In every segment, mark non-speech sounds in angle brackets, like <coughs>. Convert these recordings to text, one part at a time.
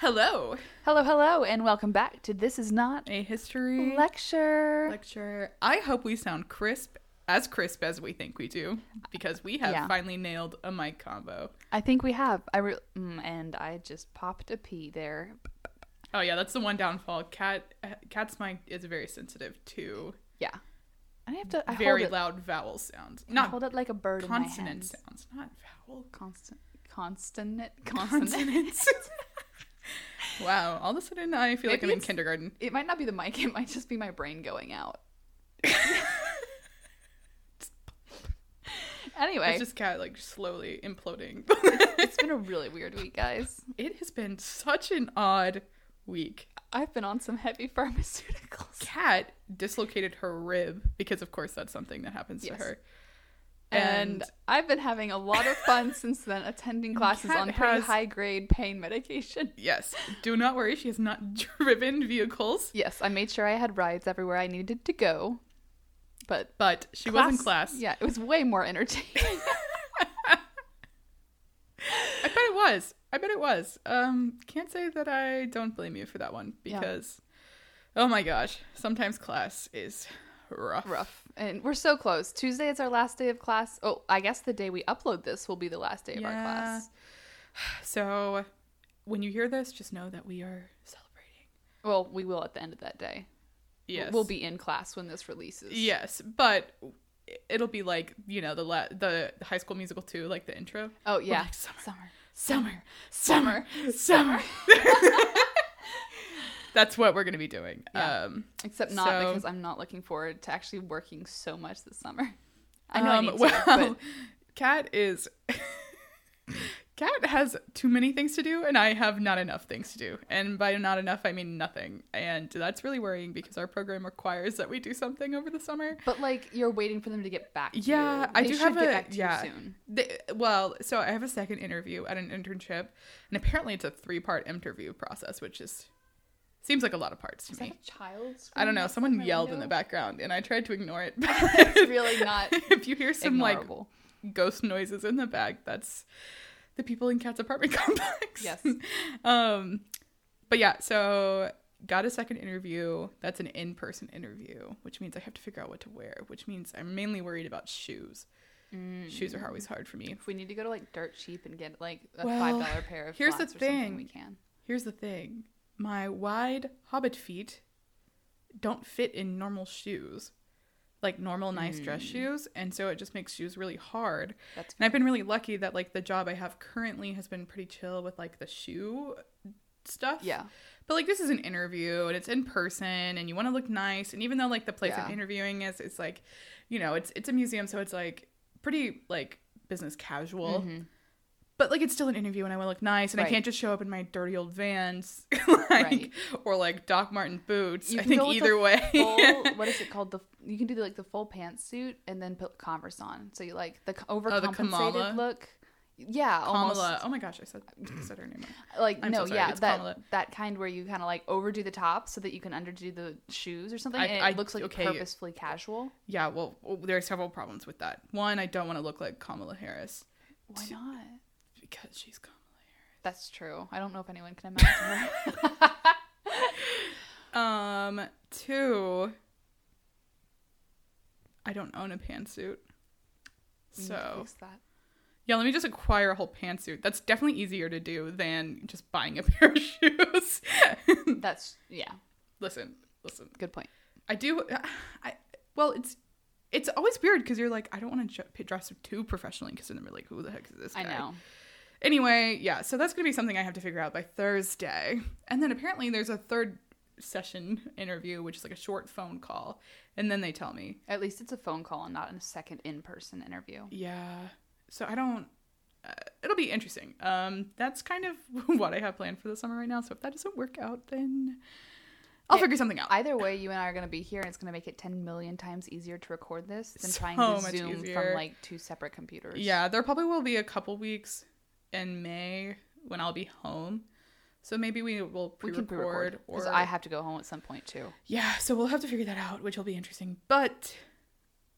Hello. Hello, hello, and welcome back to This Is Not A history Lecture. lecture. I hope we sound crisp, as crisp as we think we do, because we have Yeah. finally nailed a mic combo. I think we have. I re- mm, and I just popped a pee there. Oh yeah, that's the one downfall. Cat cat's mic is very sensitive to Yeah, I have to. I very hold it, loud vowel sounds, I not hold it like a bird in my consonant hands. sounds, not vowel Constant, constant, consonant. consonants. <laughs> <laughs> wow, all of a sudden I feel like I'm in it's- kindergarten. It might not be the mic. It might just be my brain going out. <laughs> anyway, It's just cat like slowly imploding. <laughs> it's been a <laughs> really weird week, guys. it has been such an odd week. I've been on some heavy pharmaceuticals. Cat dislocated her rib because, of course, that's something that happens Yes. to her. And, I've been having a lot of fun <laughs> since then, attending classes Kat on pretty has- high grade pain medication. yes, do not worry, she has not <laughs> driven vehicles, Yes, I made sure I had rides everywhere I needed to go. But but she was in class. Yeah, it was way more entertaining. <laughs> I bet it was. I bet it was. Um, can't say that I don't blame you for that one Yeah. because, oh my gosh, sometimes class is rough. Rough. And we're so close. Tuesday is our last day of class. Oh, I guess the day we upload this will be the last day of our class. <sighs> So, when you hear this, just know that we are celebrating. Well, we will at the end of that day. Yes, We'll be in class when this releases. Yes, but it'll be like you know the la- the High School Musical too, like the intro. Oh, yeah. like, summer, summer. Summer, summer, summer. <laughs> That's what we're gonna be doing. Yeah. Um, Except not So- because I'm not looking forward to actually working so much this summer. I know I um, need to, well, but <laughs> Cat is. <laughs> Cat has too many things to do, and I have not enough things to do. And by not enough, I mean nothing. And that's really worrying because our program requires that we do something over the summer. But like you're waiting for them to get back to Yeah, you. I They do have get a- back to you yeah. soon. The, well, so I have a second interview at an internship, and apparently it's a three-part interview process, which is seems like a lot of parts to Is me. a child? I don't know. Someone yelled in the background, and I tried to ignore it. it's really not <laughs> if you hear some like ghost noises in the back, that's the people in Cat's apartment <laughs> complex. Yes. <laughs> um, but yeah, so got a second interview. That's an in-person interview, which means I have to figure out what to wear. Which means I'm mainly worried about shoes. Shoes are always hard for me. If we need to go to like Dirt Cheap and get like a Well, five dollar pair of here's the flats or something, thing. we can. Here's the thing my wide hobbit feet don't fit in normal shoes, like normal, nice dress hmm. shoes. And so it just makes shoes really hard. That's And I've been really lucky that, like, the job I have currently has been pretty chill with, like, the shoe stuff. yeah. But, like, this is an interview and it's in person and you want to look nice. And even though, like, the place I'm interviewing is, it's like, you know, it's, it's a museum. So it's, like, pretty, like, business casual mm-hmm. But like it's still an interview and I want to look nice and I can't just show up in my dirty old Vans <laughs> like Right. or like Doc Martin boots. I think the either way. Full, <laughs> what is it called? The you can do like the full pantsuit and then put Converse on, so you like the Oh, the overcompensated look. Yeah, Kamala. almost Oh my gosh, I said I said her name. like I'm no, so yeah, it's that Kamala. that kind where you kind of like overdo the top so that you can underdo the shoes or something, I- and it I- looks like okay. purposefully casual. Yeah, well, well, there are several problems with that. One, I don't want to look like Kamala Harris Why not? Because she's Kamala That's true. I don't know if anyone can imagine her. <laughs> Um, two, I don't own a pantsuit. You need to So yeah, let me just acquire a whole pantsuit. That's definitely easier to do than just buying a <laughs> pair of shoes. <laughs> That's yeah, listen, listen. good point. I do. I well, it's it's always weird because you're like, I don't want to dress too professionally because then they're like, who the heck is this guy? I know. Anyway, yeah. So that's gonna be something I have to figure out by Thursday, and then apparently there's a third session interview, which is like a short phone call, and then they tell me, At least it's a phone call and not a second in-person interview. yeah. So I don't. Uh, it'll be interesting. Um, that's kind of <laughs> what I have planned for the summer right now. So if that doesn't work out, then I'll Yeah, figure something out. Either way, you and I are going to be here, and it's going to make it 10 million times easier to record this than So trying to Zoom easier. from like two separate computers. Yeah, there probably will be a couple weeks in May when I'll be home. So maybe we will we pre-record, can pre-record because or I have to go home at some point too. yeah. So we'll have to figure that out, which will be interesting. But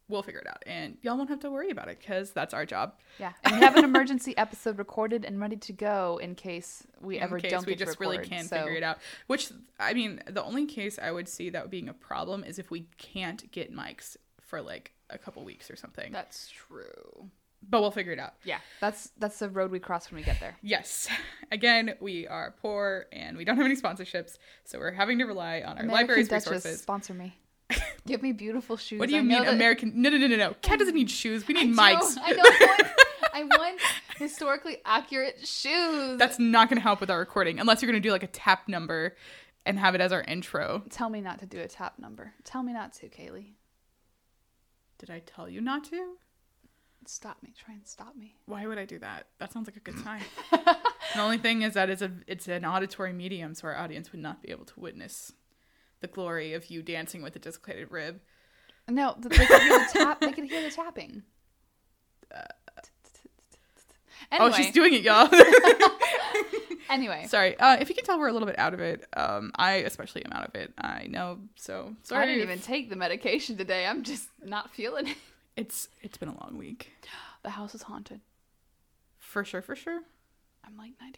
we'll figure it out, and y'all won't have to worry about it because that's our job. Yeah, <laughs> and we have an emergency episode recorded and ready to go in case we ever in case don't we just really can't so- figure it out. Which I mean, the only case I would see that being a problem is if we can't get mics for like a couple weeks or something. That's true. But we'll figure it out. Yeah, that's that's the road we cross when we get there. Yes. <laughs> Again, we are poor and we don't have any sponsorships, so we're having to rely on our American library's Duchess, resources. sponsor me. <laughs> Give me beautiful shoes. What do you I know mean, that- American? No, no, no, no, no. Cat doesn't need shoes. We need do. mics. I know. I want, I <laughs> want historically accurate shoes. That's not going to help with our recording unless you're going to do like a tap number and have it as our intro. Tell me not to do a tap number. Tell me not to, Kaylee. Did I tell you not to? Stop me. Try and stop me. Why would I do that? That sounds like a good sign. <laughs> the only thing is that it's a it's an auditory medium, so our audience would not be able to witness the glory of you dancing with a dislocated rib. No, they could hear the <laughs> tap. They can hear the tapping. Anyway, Oh, she's doing it, y'all. <laughs> anyway. sorry. Uh, if you can tell, we're a little bit out of it. Um, I especially am out of it. I know. So sorry. I didn't if- even take the medication today. I'm just not feeling it. It's it's been a long week. The house is haunted. For sure. For sure. I'm like 90%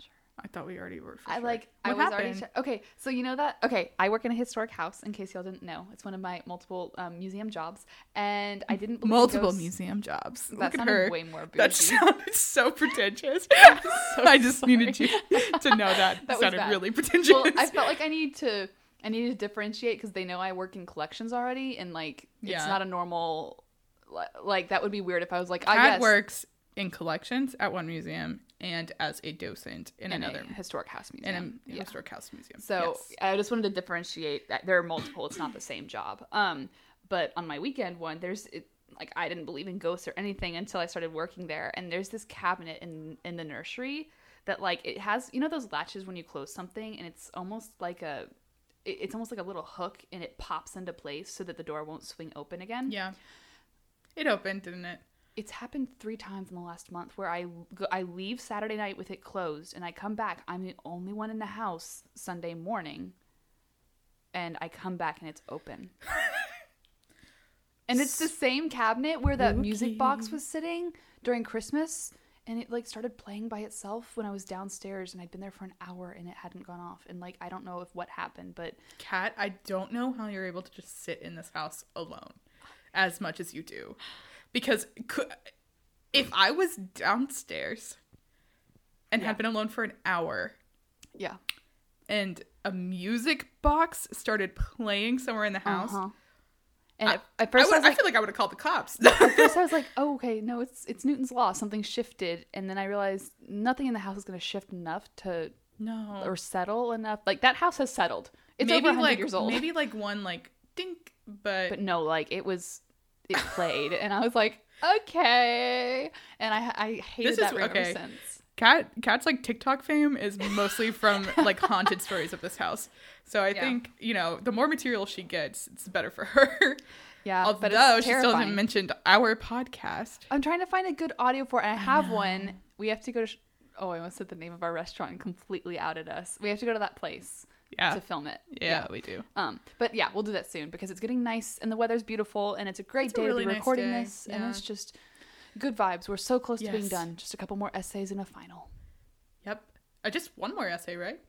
sure. I thought we already were. For I sure. like What I was happened? already okay. So you know that okay. I work in a historic house. In case y'all didn't know, it's one of my multiple um, museum jobs, and I didn't believe multiple ghosts. museum jobs. That Look at sounded her. way more bougie. That <laughs> sounded so pretentious. <laughs> so I just sorry. needed you <laughs> to know that. That sounded really pretentious. well, I felt like I need to I need to differentiate because they know I work in collections already, and like it's not a normal like that would be weird if I was like I Kat guess works in collections at one museum and as a docent in, in another a historic house museum. in a Yeah. historic house museum. So Yes. I just wanted to differentiate that there are multiple. It's not the same job. Um, but on my weekend one, there's it, like I didn't believe in ghosts or anything until I started working there. And there's this cabinet in in the nursery that like it has you know those latches when you close something and it's almost like a it's almost like a little hook and it pops into place so that the door won't swing open again. yeah, it opened, didn't it? It's happened three times in the last month where I go, I leave Saturday night with it closed and I come back. I'm the only one in the house Sunday morning, and I come back and it's open. and it's the same cabinet where that music box was sitting during Christmas, and it like started playing by itself when I was downstairs, and I'd been there for an hour and it hadn't gone off. And like I don't know if what happened, but Kat, I don't know how you're able to just sit in this house alone as much as you do. Because if I was downstairs and Yeah. had been alone for an hour yeah, and a music box started playing somewhere in the house, Uh-huh. And I- at, at I, first I, would, was I feel like I would have called the cops. at first I was like, oh, okay, no, it's it's Newton's law. Something shifted, and then I realized nothing in the house is going to shift enough to no. or settle enough. Like that house has settled. It's maybe over 100 like years old. maybe like one like dink, but, but no, like it was, it played, and I was like, okay, and I I hated This that is- room okay. ever since. Cat Cat's like TikTok fame is mostly from <laughs> like haunted stories of this house. So I Yeah. think you know the more material she gets, it's better for her. Yeah, <laughs> Although she still hasn't mentioned our podcast. I'm trying to find a good audio for it. I have one. We have to go to. Sh- oh, I almost said the name of our restaurant and completely outed us. We have to go to that place Yeah, to film it. yeah, we do. Um, but yeah, we'll do that soon because it's getting nice and the weather's beautiful and it's a great It's a day really to be nice recording day, this and it's just good vibes. We're so close to being done. Just a couple more essays and a final. Yep. Uh, just one more essay, right?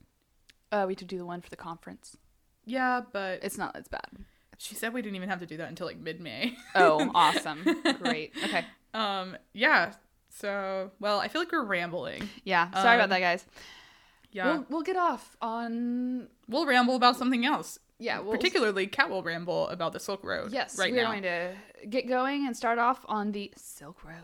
Uh, we have to do the one for the conference. Yeah, but It's not as bad. she said we didn't even have to do that until like mid-May. Oh, <laughs> awesome. Great. Okay. um, yeah. So, well, I feel like we're rambling. Yeah. Sorry about Um, that, guys. Yeah, We'll, we'll get off on. we'll ramble about something else. Yeah. We'll, Particularly, Cat will ramble about the Silk Road. Yes. right we're now. going to get going and start off on the Silk Road.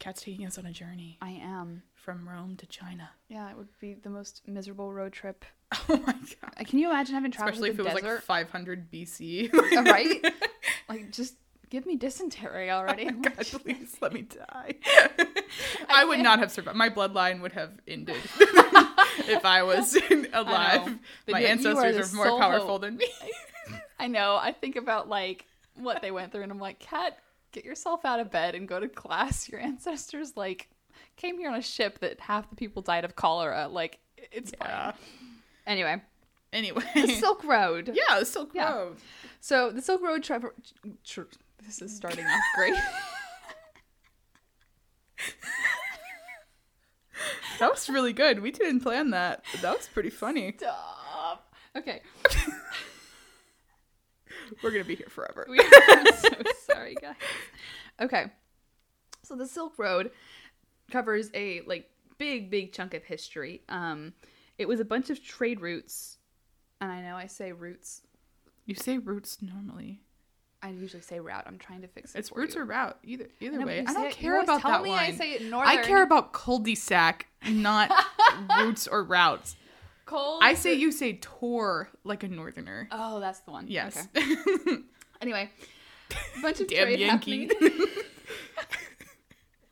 Cat's taking us on a journey I am. from Rome to China. Yeah, it would be the most miserable road trip. <laughs> Oh my god! Uh, Can you imagine having traveled Especially if it was like 500 BC. <laughs> Right? <laughs> like, just give me dysentery already. <laughs> Oh God, please <laughs> let me die. <laughs> I, would can't- have survived. My bloodline would have ended if I was alive. But My are ancestors the are more powerful hope. than me. I know. I think about like what they went through, and I'm like, Kat, get yourself out of bed and go to class. Your ancestors like came here on a ship that half the people died of cholera. Like, it's Yeah. fine. Anyway, Anyway. the Silk Road. yeah, the Silk Yeah. Road. So the Silk Road travel. Tr- the This is starting off great. <laughs> That was really good. We didn't plan that. but That was pretty funny. Stop. Okay. <laughs> We're gonna be here forever. We are so sorry, guys. Okay. So the Silk Road covers a like big, big chunk of history. Um, it was a bunch of trade routes, and I know I say routes. You say roots normally. I usually say route. I'm trying to fix it. It's roots you. or route. Either either No, way. I don't it- care about tell that me one. I say it I care about cul-de-sac, not <laughs> roots or routes. cold. I say you say tour like a northerner. Oh, that's the one. Yes. Okay. <laughs> Anyway, bunch of <laughs> Damn trade Yankee. happening.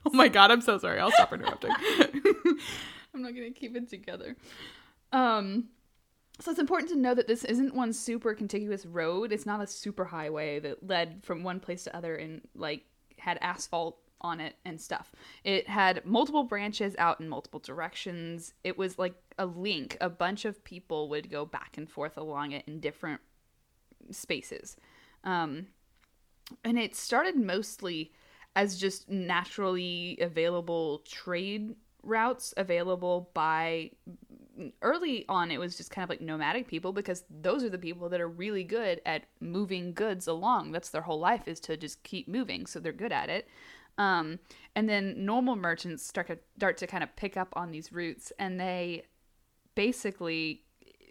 oh my god, I'm so sorry. I'll stop interrupting. I'm not gonna keep it together. Um, so it's important to know that this isn't one super contiguous road. It's not a super highway that led from one place to other and like had asphalt on it and stuff. It had multiple branches out in multiple directions. It was like a link. A bunch of people would go back and forth along it in different spaces. Um, and it started mostly as just naturally available trade routes available by early on it was just kind of like nomadic people because those are the people that are really good at moving goods along. That's their whole life is to just keep moving so they're good at it. Um, and then normal merchants start to start to kind of pick up on these routes and they basically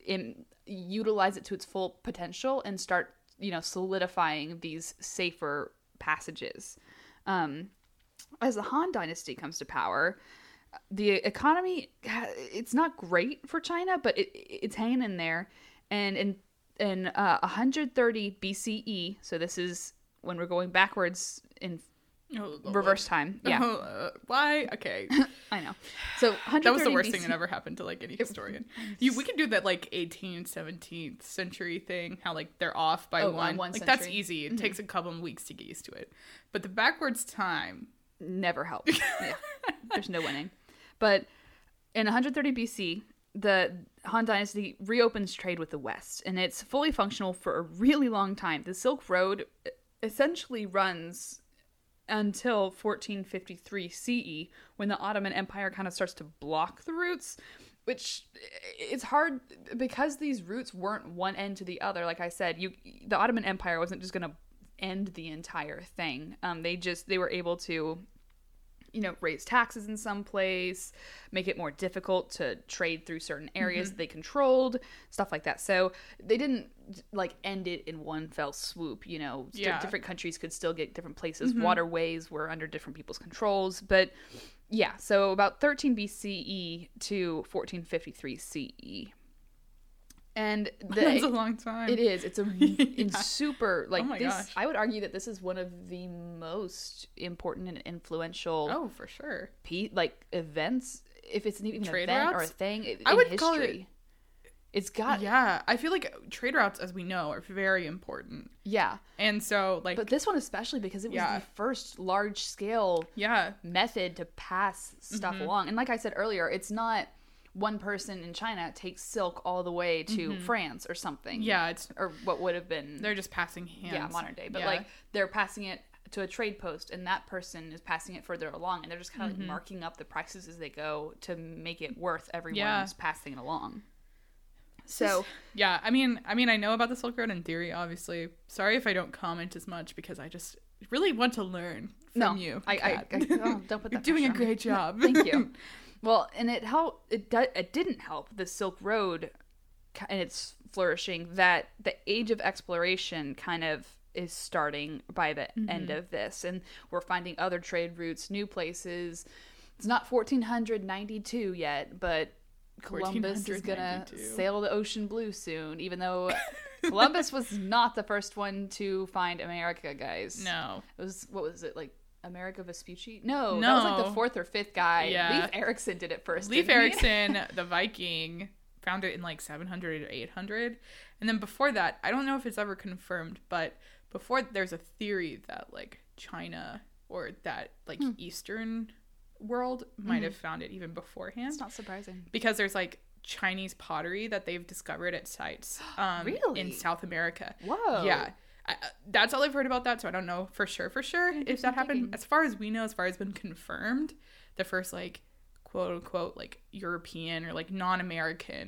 in, utilize it to its full potential and start you know solidifying these safer passages. Um, as the han dynasty comes to power the economy <sighs> it's not great for china but it, it's hanging in there and in in uh, 130 bce so this is when we're going backwards in Oh, reverse time <laughs> yeah Oh, uh, why? Okay. <laughs> i know so 130 That was the worst BC thing that ever happened to like any historian. <laughs> You, we can do that like 18th, 17th century thing. How like they're off by Oh, on one. one like that's century. Mm-hmm. easy. It takes a couple of weeks to get used to it. But the backwards time. never helps. yeah. There's no winning. But in 130 BC, the Han Dynasty reopens trade with the West, and it's fully functional for a really long time. The Silk Road essentially runs until 1453 CE, when the Ottoman Empire kind of starts to block the routes. Which it's hard because these routes weren't one end to the other. Like I said, you the Ottoman Empire wasn't just going to end the entire thing. Um, they just they were able to you know, raise taxes in some place, make it more difficult to trade through certain areas Mm-hmm. that they controlled, stuff like that. So they didn't like end it in one fell swoop. You know, Yeah. Mm-hmm. different countries could still get different places. Waterways were under different people's controls, but yeah. So about 13 BCE to 1453 CE, and <laughs> the, That's a long time. it is. It's a <laughs> in Yeah. super like Oh this. gosh. I would argue that this is one of the most important and influential Oh, for sure. pe- like events. If it's an even an Trade event or a thing in I would history, call it- it's got yeah. Yeah, I feel like trade routes, as we know, are very important. Yeah, and so, like, But this one especially because it was Yeah. the first large scale yeah, method to pass stuff Mm-hmm. along. And like I said earlier, it's not one person in China takes silk all the way to France or something. Mm-hmm. yeah, it's Or what would have been they're just passing hands. yeah modern day but Yeah. like they're passing it to a trade post and that person is passing it further along and they're just kind of like marking up the prices as they go to make it worth everyone's Yeah. passing it along so Yeah, I mean, I mean, I know about the Silk Road in theory. Obviously, sorry if I don't comment as much because I just really want to learn from no you. I, I, I oh, don't put You're that doing a on me. great job. thank you <laughs> well and it helped it, do, it didn't help the silk road and its flourishing that the age of exploration kind of is starting by the end Mm-hmm. of this. And we're finding other trade routes new places. It's not 1492 yet but columbus is gonna sail the ocean blue soon even though <laughs> columbus was not the first one to find america guys. No, it was what was it like Amerigo Vespucci? No, that was like the fourth or fifth guy. Yeah. Leif Erikson did it first. Leif? Erikson, <laughs> the Viking, found it in like 700 or 800, and then before that, I don't know if it's ever confirmed, but before there's a theory that like China or that like Hmm. Eastern world might have found it even beforehand. It's not surprising. because there's like Chinese pottery that they've discovered at sites <gasps> um, Really? in South America. Whoa. Yeah. I, uh, that's all I've heard about that, so I don't know for sure, for sure if that happened. As far as we know, as far as been confirmed, the first like quote unquote like European or like non-American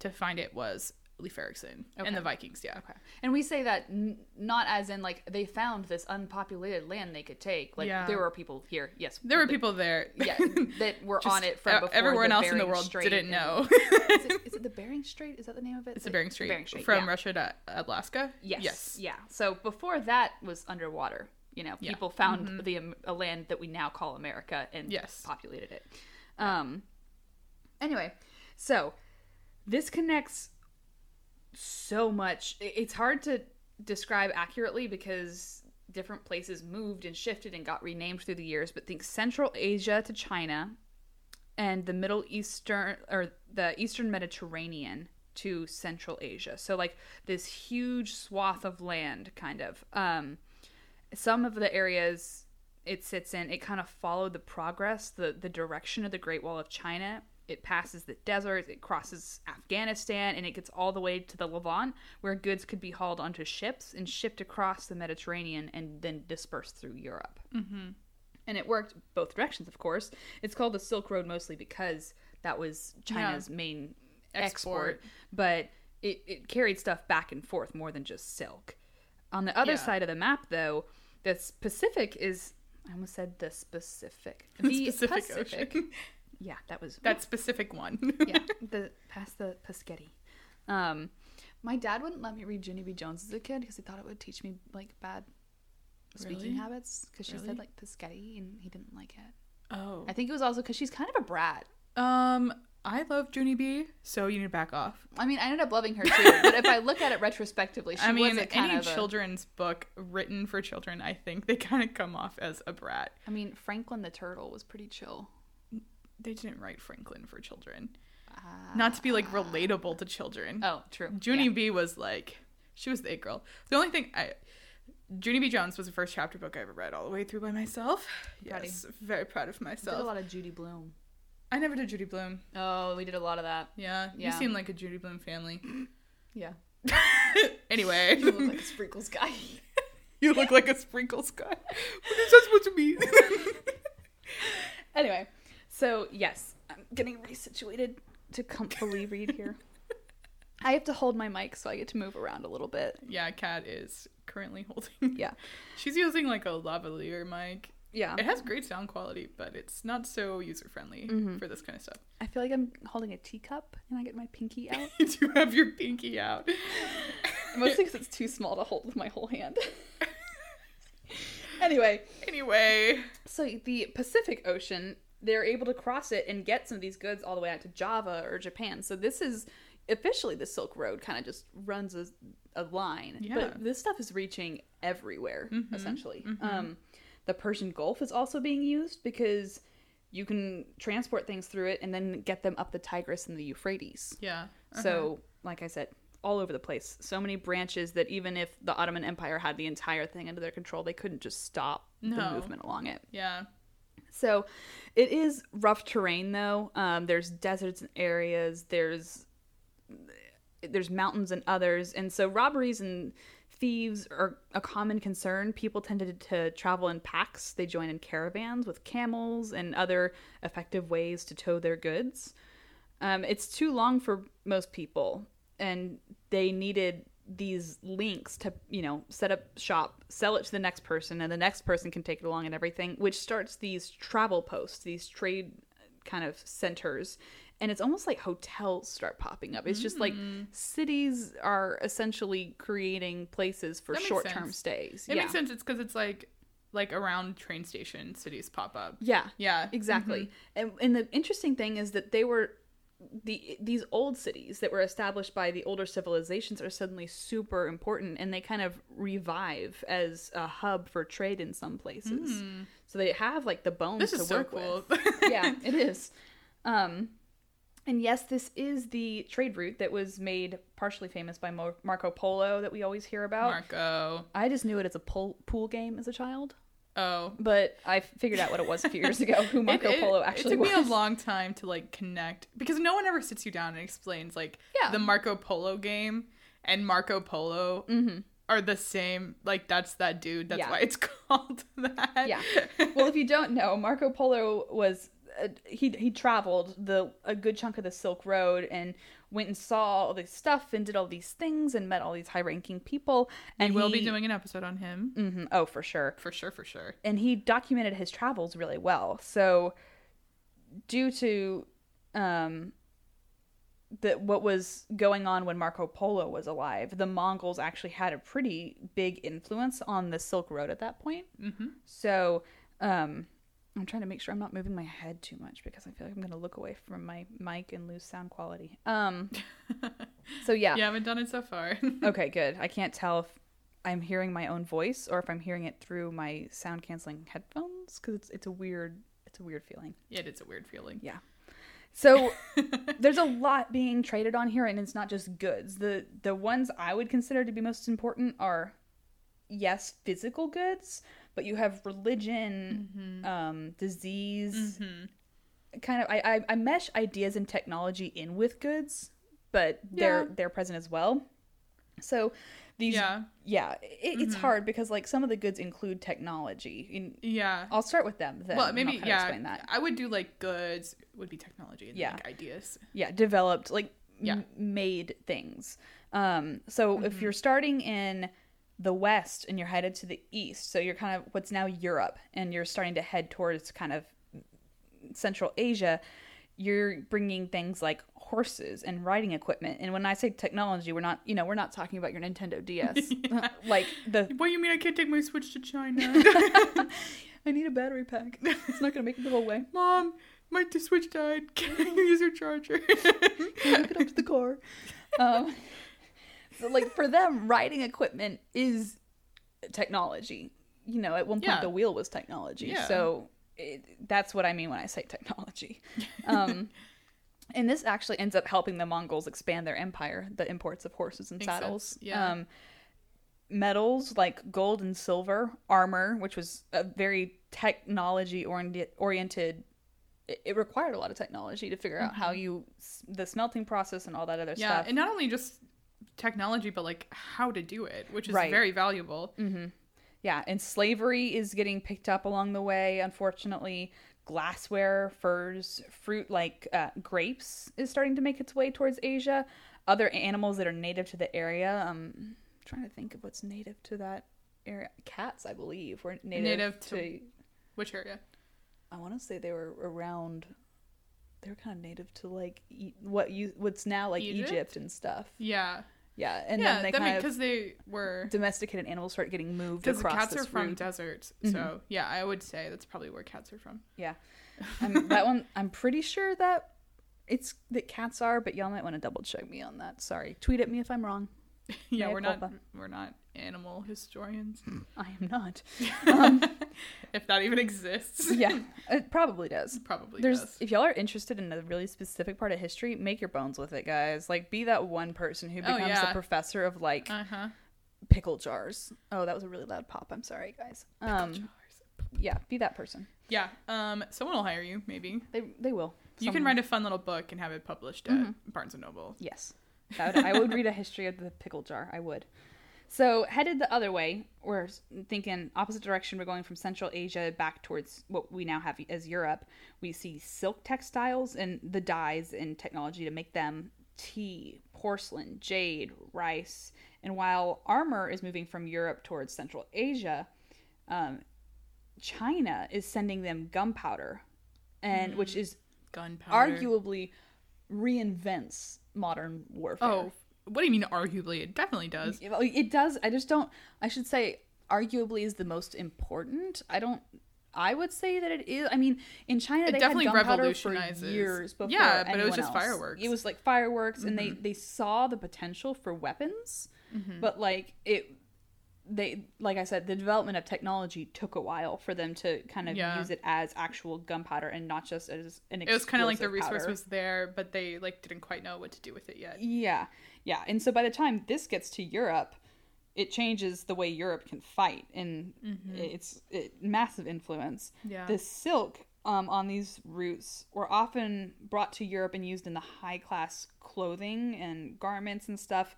to find it was Leif Erikson Okay. and the Vikings. Yeah, Okay. And we say that n- not as in like they found this unpopulated land they could take. Like Yeah. there were people here. Yes. there were but- people there. Yeah, <laughs> that were on it from before. everyone the else in the world Strait didn't know. <laughs> is, it, is it the Bering Strait? Is that the name of it? it's the Bering Strait, Bering Strait, from yeah. Russia to Alaska. Yes. Yes. Yeah. So before that was underwater. You know, Yeah. people found the um, a land that we now call America and Yes. populated it. Um. Anyway, so this connects so much. It's hard to describe accurately because different places moved and shifted and got renamed through the years. But think Central Asia to China, and the Middle Eastern or the Eastern Mediterranean to Central Asia. So like this huge swath of land, kind of. Um, some of the areas it sits in, it kind of followed the progress, the the direction of the Great Wall of China. It passes the desert, it crosses Afghanistan, and it gets all the way to the Levant, where goods could be hauled onto ships and shipped across the Mediterranean and then dispersed through Europe. Mm-hmm. And it worked both directions, of course. It's called the Silk Road mostly because that was China's main export, Export. but it, it carried stuff back and forth more than just silk. On the other Yeah. side of the map, though, the Pacific is. I almost said the specific. The Pacific Pacific. <laughs> Yeah, that was that specific one. yeah, <laughs> the past the Paschetti. Um, my dad wouldn't let me read Junie B. Jones as a kid because he thought it would teach me like bad speaking Really? habits. Because she Really? said like Paschetti and he didn't like it. oh. I think it was also because she's kind of a brat. Um, I love Junie B, so you need to back off. I mean, I ended up loving her too. but if I look at it retrospectively, she <laughs> I mean, was any of a- children's book written for children, I think they <laughs> kind of come off as a brat. I mean, Franklin the Turtle was pretty chill. They didn't write Franklin for children. Not to be like ah. relatable to children. Oh, true. Junie Yeah. B was like, she was the it girl. The only thing I, Junie B. Jones was the first chapter book I ever read all the way through by myself. Proud Yes, very proud of Did a lot of Judy Blume. I never did Judy Blume. Oh, we did a lot of that. Yeah, you seem like a Judy Blume family. Yeah. <laughs> anyway, You look like a sprinkles guy. <laughs> you look like a sprinkles guy. What is that supposed to mean? <laughs> Anyway, so yes, I'm getting resituated to comfortably <laughs> read here. I have to hold my mic so I get to move around a little bit. yeah, Kat is currently holding. Yeah. <laughs> She's using like a lavalier mic. Yeah. It has great sound quality, but it's not so user friendly Mm-hmm. for this kind of stuff. I feel like I'm holding a teacup and I get my pinky <laughs> out. You do have your pinky out. Mostly because it's too small to hold with my whole hand. anyway, Anyway, so the Pacific Ocean, they're able to cross it and get some of these goods all the way out to Java or Japan. So this is officially the Silk Road kind of just runs a, a line. Yeah. But this stuff is reaching everywhere, essentially. Um, the Persian Gulf is also being used because you can transport things through it and then get them up the Tigris and the Euphrates. yeah. uh-huh. So, like I said, all over the place. So many branches that even if the Ottoman Empire had the entire thing under their control, they couldn't just stop the movement along it. yeah. So, it is rough terrain though. Um, there's deserts and areas. There's there's mountains and others, and so robberies and thieves are a common concern. People tended to travel in packs. They join in caravans with camels and other effective ways to tow their goods. Um, it's too long for most people, and they needed these links to, you know, set up shop, sell it to the next person, and the next person can take it along and everything, which starts these travel posts, these trade kind of centers. And it's almost like hotels start popping up. It's just like mm. cities are essentially creating places for That short term sense. stays. It yeah. makes sense. It's because it's like like around train station cities pop up. Yeah. Yeah. Exactly. Mm-hmm. And and the interesting thing is that they were the these old cities that were established by the older civilizations are suddenly super important and they kind of revive as a hub for trade in some places. So they have like the bones to so work cool. with. <laughs> yeah, it is. Um and yes, this is the trade route that was made partially famous by Mo- Marco Polo that we always hear about. Marco. I just knew it as a pool, pool game as a child, Oh. but I figured out what it was a few years ago. Who <laughs> Marco It- Polo actually was. it took was. me a long time to like connect because no one ever sits you down and explains like Yeah. the Marco Polo game and Marco Polo Mhm. are the same. Like that's that dude. That's Yeah. why it's <laughs> called that. Yeah. well, if you don't know, Marco Polo was uh, he he traveled the a good chunk of the Silk Road and went and saw all this stuff and did all these things and met all these high-ranking people. And And we'll be doing an episode on him Mhm. Oh, for sure. for sure. For sure. and he documented his travels really well. So, due to um, the what was going on when Marco Polo was alive, the Mongols actually had a pretty big influence on the Silk Road at that point. Mm-hmm. So, um, I'm trying to make sure I'm not moving my head too much because I feel like I'm going to look away from my mic and lose sound quality. Um, <laughs> so yeah. You haven't done it so far. <laughs> Okay, good. I can't tell if I'm hearing my own voice or if I'm hearing it through my sound canceling headphones because it's it's a weird it's a weird feeling. yeah, it's a weird feeling. Yeah. So <laughs> there's a lot being traded on here, and it's not just goods. the The ones I would consider to be most important are, yes, physical goods, but you have religion, um, disease. Mm-hmm. Kind of, I, I I mesh ideas and technology in with goods, but they're Yeah. they're present as well. So these Yeah. yeah, it, it's hard because like some of the goods include technology. In, Yeah. I'll start with them. Then, well, maybe yeah. Explain that. I would do like goods would be technology and Yeah. like ideas. Yeah, developed like Yeah. m- made things. Um, so if you're starting in the west and you're headed to the east, so you're kind of what's now Europe, and you're starting to head towards kind of Central Asia. You're bringing things like horses and riding equipment, and when I say technology, we're not, you know, we're not talking about your Nintendo DS, <laughs> like the What do you mean I can't take my Switch to China? <laughs> I need a battery pack. It's not gonna make it go way. <laughs> Mom, my Switch died. Can you use your charger? Can you get up to the car? Um, so like for them, riding equipment is technology. You know, at one point Yeah. the wheel was technology. Yeah. So it, that's what I mean when I say technology. <laughs> Um, and this actually ends up helping the Mongols expand their empire. The imports of horses and Makes sense, saddles. yeah. Um, metals like gold and silver, armor, which was a very technology oriented it required a lot of technology to figure out how you the smelting process and all that other Mm-hmm. yeah, stuff. and not only just technology, but like how to do it, which is Right. very valuable. yeah, and slavery is getting picked up along the way. Unfortunately, glassware, furs, fruit like uh, grapes is starting to make its way towards Asia. Other animals that are native to the area. Um, trying to think of what's native to that area. Cats, I believe, were native, Native to. to- Which area? I want to say they were around. They were kind of native to like e- what you what's now like Egypt? Egypt, and stuff. Yeah, Yeah, and yeah. then they kind of because they were domesticated animals start getting moved because cats are from route. deserts. Mm-hmm. So yeah, I would say that's probably where cats are from. Yeah, um, that one I'm pretty sure that it's that cats are, but y'all might want to double check me on that. Sorry, tweet at me if I'm wrong. <laughs> yeah, Mea we're not we're not animal historians, I am not. <laughs> if that even exists. <laughs> Yeah, it probably does. Probably There's does. if y'all are interested in a really specific part of history, make your bones with it, guys. Like be that one person who Oh, becomes yeah. the professor of like Uh huh. pickle jars. Oh, that was a really loud pop. I'm sorry, guys. Um, yeah, be that person. Yeah. Um. Someone will hire you. Maybe They they will. you can write a fun little book and have it published at Mm-hmm. Barnes and Noble. Yes. That would, I would read a history of the pickle jar. I would. So, headed the other way, we're thinking opposite direction. We're going from Central Asia back towards what we now have as Europe. We see silk textiles and the dyes and technology to make them tea, porcelain, jade, rice. And while armor is moving from Europe towards Central Asia, um, China is sending them gunpowder, and which is Gunpowder. arguably reinvents modern warfare. Oh, what do you mean? Arguably, it definitely does. It does. I just don't. I should say, arguably is the most important. I don't. I would say that it is. I mean, in China, It they definitely had gunpowder for revolutionizes- years before. Yeah, but it was just else. fireworks. It was like fireworks, and they mm-hmm. they saw the potential for weapons, mm-hmm. but like it. They like I said, the development of technology took a while for them to kind of Yeah. use it as actual gunpowder and not just as an. It was kind of like the resource powder. was there, but they like didn't quite know what to do with it yet. Yeah, yeah. And so by the time this gets to Europe, it changes the way Europe can fight, and it's it, massive influence. Yeah. The silk um, on these routes were often brought to Europe and used in the high class clothing and garments and stuff,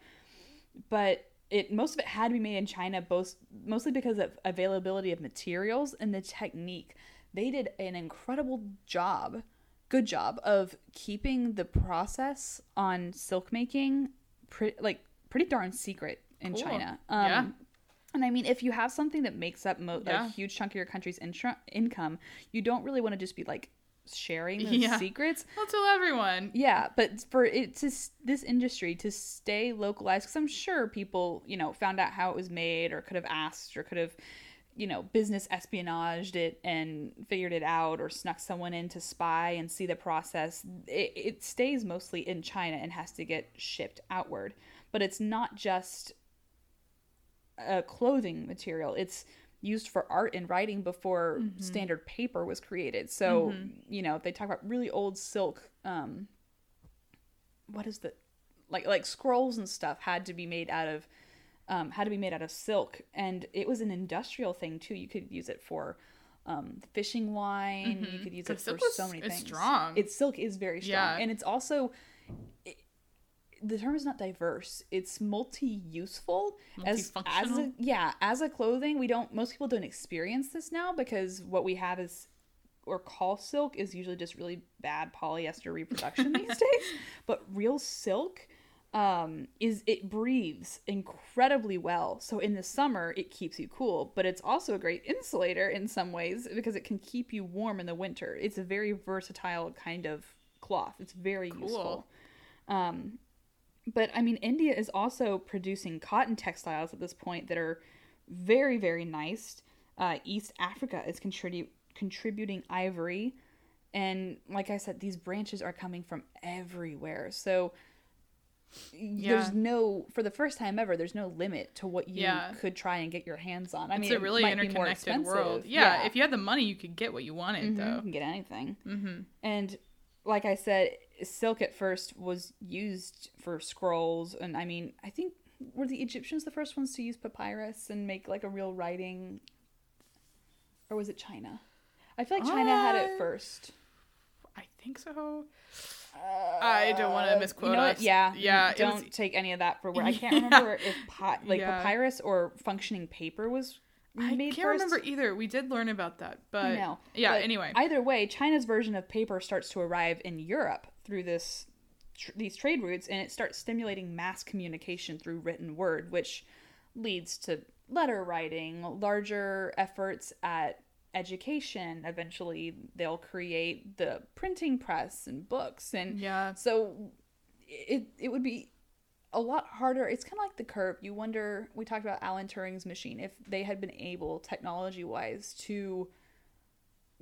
but it most of it had to be made in China, both mostly because of availability of materials and the technique. They did an incredible job, good job of keeping the process on silk making, pre- like pretty darn secret in Cool. China. Um, Yeah. And I mean, if you have something that makes up mo- Yeah. a huge chunk of your country's intro- income, you don't really want to just be like sharing those Yeah. secrets. I'll tell everyone. Yeah, but for it to this industry to stay localized, because I'm sure people, you know, found out how it was made, or could have asked, or could have, you know, business espionaged it and figured it out, or snuck someone in to spy and see the process. It, it stays mostly in China and has to get shipped outward. But it's not just a clothing material; it's used for art and writing before standard paper was created. So, you know, they talk about really old silk. Um, what is the like like scrolls and stuff had to be made out of um, had to be made out of silk, and it was an industrial thing too. You could use it for um, fishing line. You could use it for so many is things. strong. It's silk is very strong, Yeah. and it's also. It, the term is not diverse. It's multi-useful as as a, yeah as a clothing. We don't most people don't experience this now because what we have is or call silk is usually just really bad polyester reproduction <laughs> these days. But real silk um, is it breathes incredibly well. So in the summer it keeps you cool, but it's also a great insulator in some ways because it can keep you warm in the winter. It's a very versatile kind of cloth. It's very useful. Um, but I mean, India is also producing cotton textiles at this point that are very, very nice. Uh, East Africa is contribute contributing ivory, and like I said, these branches are coming from everywhere. So Yeah. there's no, for the first time ever, there's no limit to what you Yeah. could try and get your hands on. I It's mean, a it really interconnected world. expensive. Yeah, if you had the money, you could get what you wanted, Mhm, though. You can get anything. Mm-hmm. And like I said, silk at first was used for scrolls, and I mean, I think were the Egyptians the first ones to use papyrus and make like a real writing, or was it China? I feel like China had it Uh, first. I think so. I don't want to misquote Uh, you know us. Yeah, yeah. Don't was- take any of that for where I <laughs> can't Yeah. remember if pi- like Yeah. papyrus or functioning paper was made. I can't first. remember either. We did learn about that, but know. yeah. But anyway, either way, China's version of paper starts to arrive in Europe through this tr- these trade routes, and it starts stimulating mass communication through written word, which leads to letter writing, larger efforts at education. Eventually, they'll create the printing press and books, and yeah, so it it would be a lot harder. It's kind of like the curve. You wonder. We talked about Alan Turing's machine. If they had been able, technology wise, to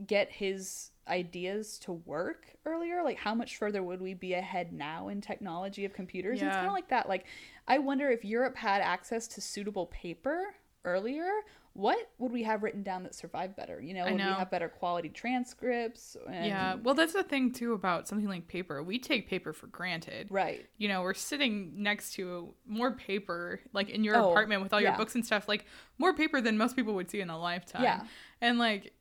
get his ideas to work earlier, like how much further would we be ahead now in technology of computers? And It's kind of like that. Like I wonder if Europe had access to suitable paper earlier. What would we have written down that survived better? You know, would know. we have better quality transcripts? And, yeah. Well, that's the thing too about something like paper. We take paper for granted. Right. You know, we're sitting next to more paper, like in your Oh, apartment with all your books and stuff, like more paper than most people would see in a lifetime. Yeah. And like,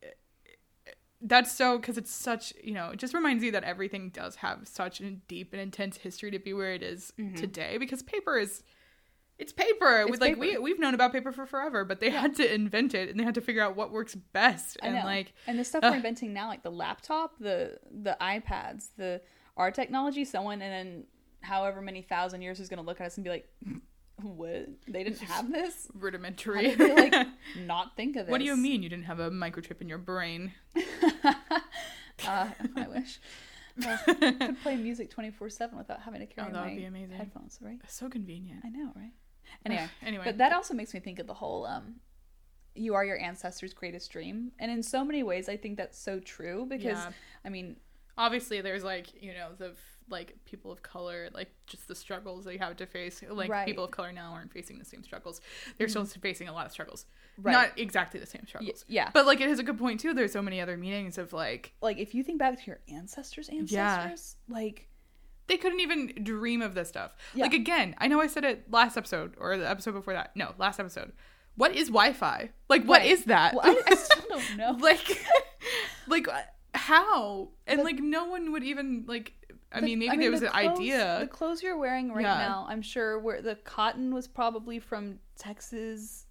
that's so because it's such you know it just reminds you that everything does have such a deep and intense history to be where it is today because paper is it's paper. Mm-hmm. It's with like we we've known about paper for forever but they had to invent it and they had to figure out what works best and like and the stuff we're inventing now, like the laptop, the the iPads, the our technology, someone and then however many thousand years is going to look at us and be like, "What? They didn't have this? Rudimentary they like <laughs> not think of this?" what do you mean you didn't have a microchip in your brain <laughs> Uh, I wish. Uh, <laughs> could play music twenty four seven without having to carry Oh, that would my be amazing. headphones, right? so convenient I know, right? Anyway, anyway But that also makes me think of the whole um you are your ancestors' greatest dream. And in so many ways I think that's so true because Yeah. I mean, obviously there's like you know the like people of color like just the struggles they have to face like Right. Mm-hmm. people of color now aren't facing the same struggles they're still facing a lot of struggles Right. not exactly the same struggles yeah. but like it has a good point too there's so many other meanings of like like if you think back to your ancestors' ancestors, like they couldn't even dream of this stuff Yeah. like again i know i said it last episode or the episode before that no last episode what is wi-fi like what Right. is that well, I, I <laughs> still don't know. like <laughs> like uh, how and But- like no one would even like I The- mean, maybe there was the an clothes- idea. The clothes you're wearing right Yeah. now, I'm sure, where the cotton was probably from Texas.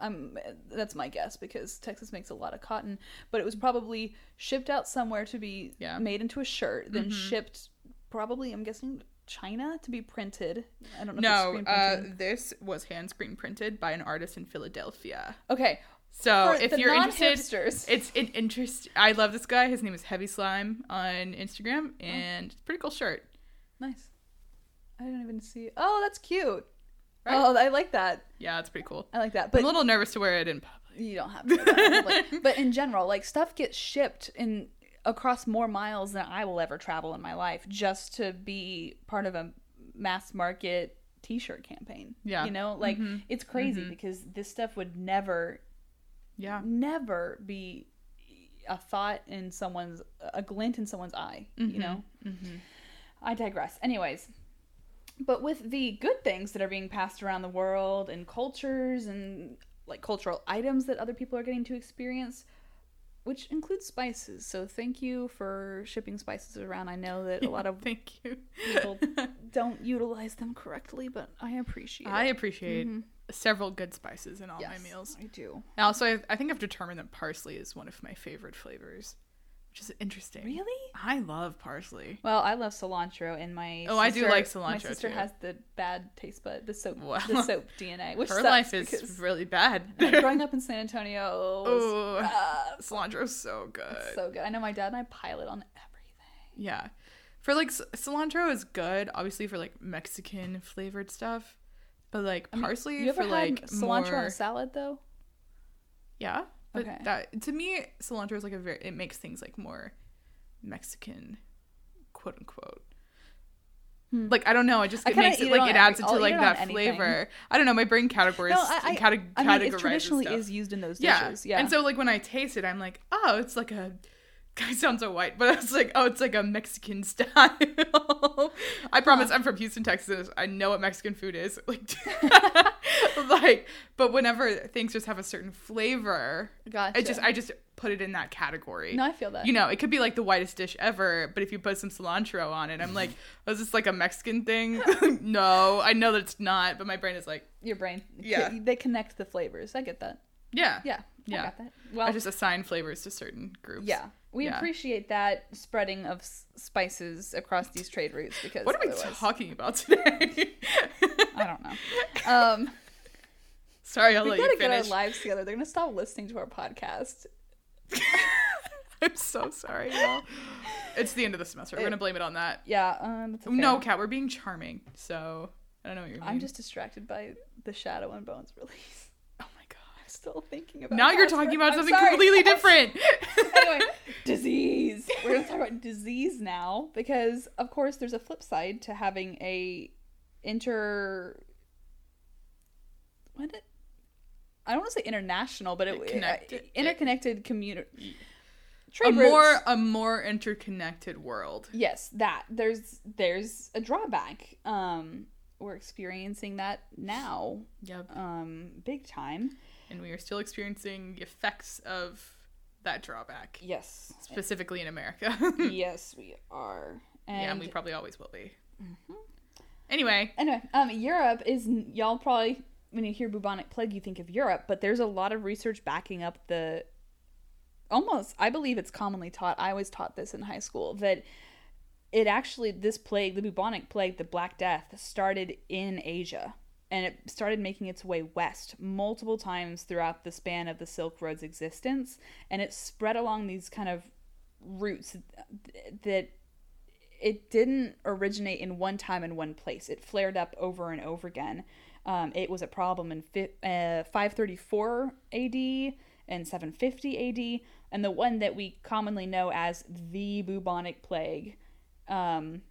Um, that's my guess because Texas makes a lot of cotton, but it was probably shipped out somewhere to be Yeah. made into a shirt, then Mhm. shipped probably, I'm guessing, China to be printed. I don't know. No, uh, this was hand screen printed by an artist in Philadelphia. okay. So For if you're interested, it's an interest. I love this guy. His name is Heavy Slime on Instagram, Oh. and it's a pretty cool shirt. Nice. I don't even see. Oh, that's cute. Right? Oh, I like that. Yeah, it's pretty cool. I like that. But I'm a little nervous to wear it in public. You don't have to. Like, <laughs> but in general, like stuff gets shipped in across more miles than I will ever travel in my life just to be part of a mass market t-shirt campaign. Yeah. You know, like Mhm. it's crazy Mhm. because this stuff would never Yeah. never be a thought in someone's a glint in someone's eye, you know. Mm-hmm. I digress. Anyways, but with the good things that are being passed around the world and cultures and like cultural items that other people are getting to experience, which includes spices. So thank you for shipping spices around. I know that a lot of <laughs> Thank you. people <laughs> don't utilize them correctly, but I appreciate I it. appreciate Mhm. Several good spices in all Yes, my meals. I do. And also, I, I think I've determined that parsley is one of my favorite flavors, which is interesting. Really? I love parsley. Well, I love cilantro, and my Oh, I do sister- like My cilantro, sister too. has the bad taste bud, the soap, Wow. the soap <laughs> DNA, which Her life is really bad. <laughs> growing up in <laughs> San Antonio oh, uh, cilantro's so good. so good. I know my dad and I pile it on everything. Yeah. For like c- cilantro is good, obviously for like Mexican flavored stuff. But like I mean, parsley You ever for had like cilantro more on a salad though? Yeah. But Okay. that to me cilantro is like a very it makes things like more Mexican quote unquote. Hmm. Like I don't know, it just I it makes it like it adds every- it to I'll like that flavor. I don't know, my brain categories No, I, I, I mean, it traditionally stuff. is used in those yeah. dishes. Yeah. And so like when I taste it, I'm like, oh, it's like a I sound so white, but it's like, oh, it's like a Mexican style. <laughs> I promise I'm from Houston, Texas. I know what Mexican food is. <laughs> Like, <laughs> like, but whenever things just have a certain flavor, gotcha. I just I just put it in that category. no, I feel that. You know, it could be like the whitest dish ever, but if you put some cilantro on it, I'm like, oh, is this like a Mexican thing? no, I know that it's not, but my brain is like, Your brain. Yeah. They connect the flavors. I get that. yeah, Yeah. Yeah. I got that. Well, I just assign flavors to certain groups. yeah. We Yeah. appreciate that spreading of s- spices across these trade routes because What are we otherwise- talking about today? <laughs> I don't know. Um, <laughs> Sorry, I'll we let gotta you get our lives together. They're gonna stop listening to our podcast. <laughs> I'm so sorry, y'all. It's the end of the semester. We're It- gonna blame it on that. Yeah. Um, that's okay. No, Kat, we're being charming. So I don't know what you're. I'm just distracted by the Shadow and Bones release. Oh my god. I'm still thinking about. Now you're talking about I'm something sorry. completely <laughs> different. anyway, <laughs> disease. We're gonna talk about disease now because, of course, there's a flip side to having a inter. What? It, I don't want to say international, but it, Connected- uh, interconnected community. a Trade more a more interconnected world. Yes, that there's there's a drawback. Um, we're experiencing that now, Yep. um, big time. And we are still experiencing the effects of that drawback, Yes, specifically in America. <laughs> yes, we are. And yeah, and we probably always will be. Mhm. Anyway, Anyway, um, Europe is y'all probably when you hear bubonic plague, you think of Europe, but there's a lot of research backing up the. Almost, I believe it's commonly taught. I was taught this in high school that it actually this plague, the bubonic plague, the Black Death, started in Asia and it started making its way west multiple times throughout the span of the Silk Road's existence, and it spread along these kind of routes that it didn't originate in one time in one place. It flared up over and over again. Um, it was a problem in fi- uh, 534 AD and 750 AD, and the one that we commonly know as the bubonic plague um,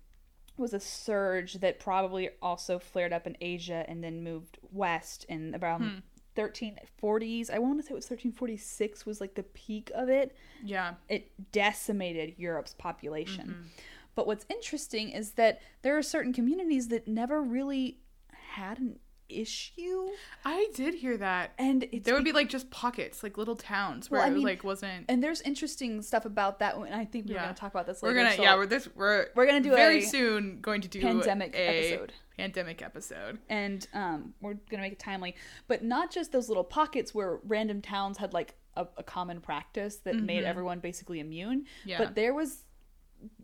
was a surge that probably also flared up in Asia and then moved west in around hmm. 1340s. I want to say it was 1346 was like the peak of it yeah. it decimated Europe's population. Mm-hmm. But what's interesting is that there are certain communities that never really had an issue. I did hear that. And it's there would be like just pockets, like little towns where Well, I it like wasn't. and there's interesting stuff about that and I think we're Yeah. going to talk about this Later, We're gonna so- yeah we're this we're We're gonna do a very soon going to do pandemic a episode. pandemic episode. and um, we're gonna make it timely. But not just those little pockets where random towns had like a, a common practice that made everyone basically immune. Mm-hmm. Yeah. But there was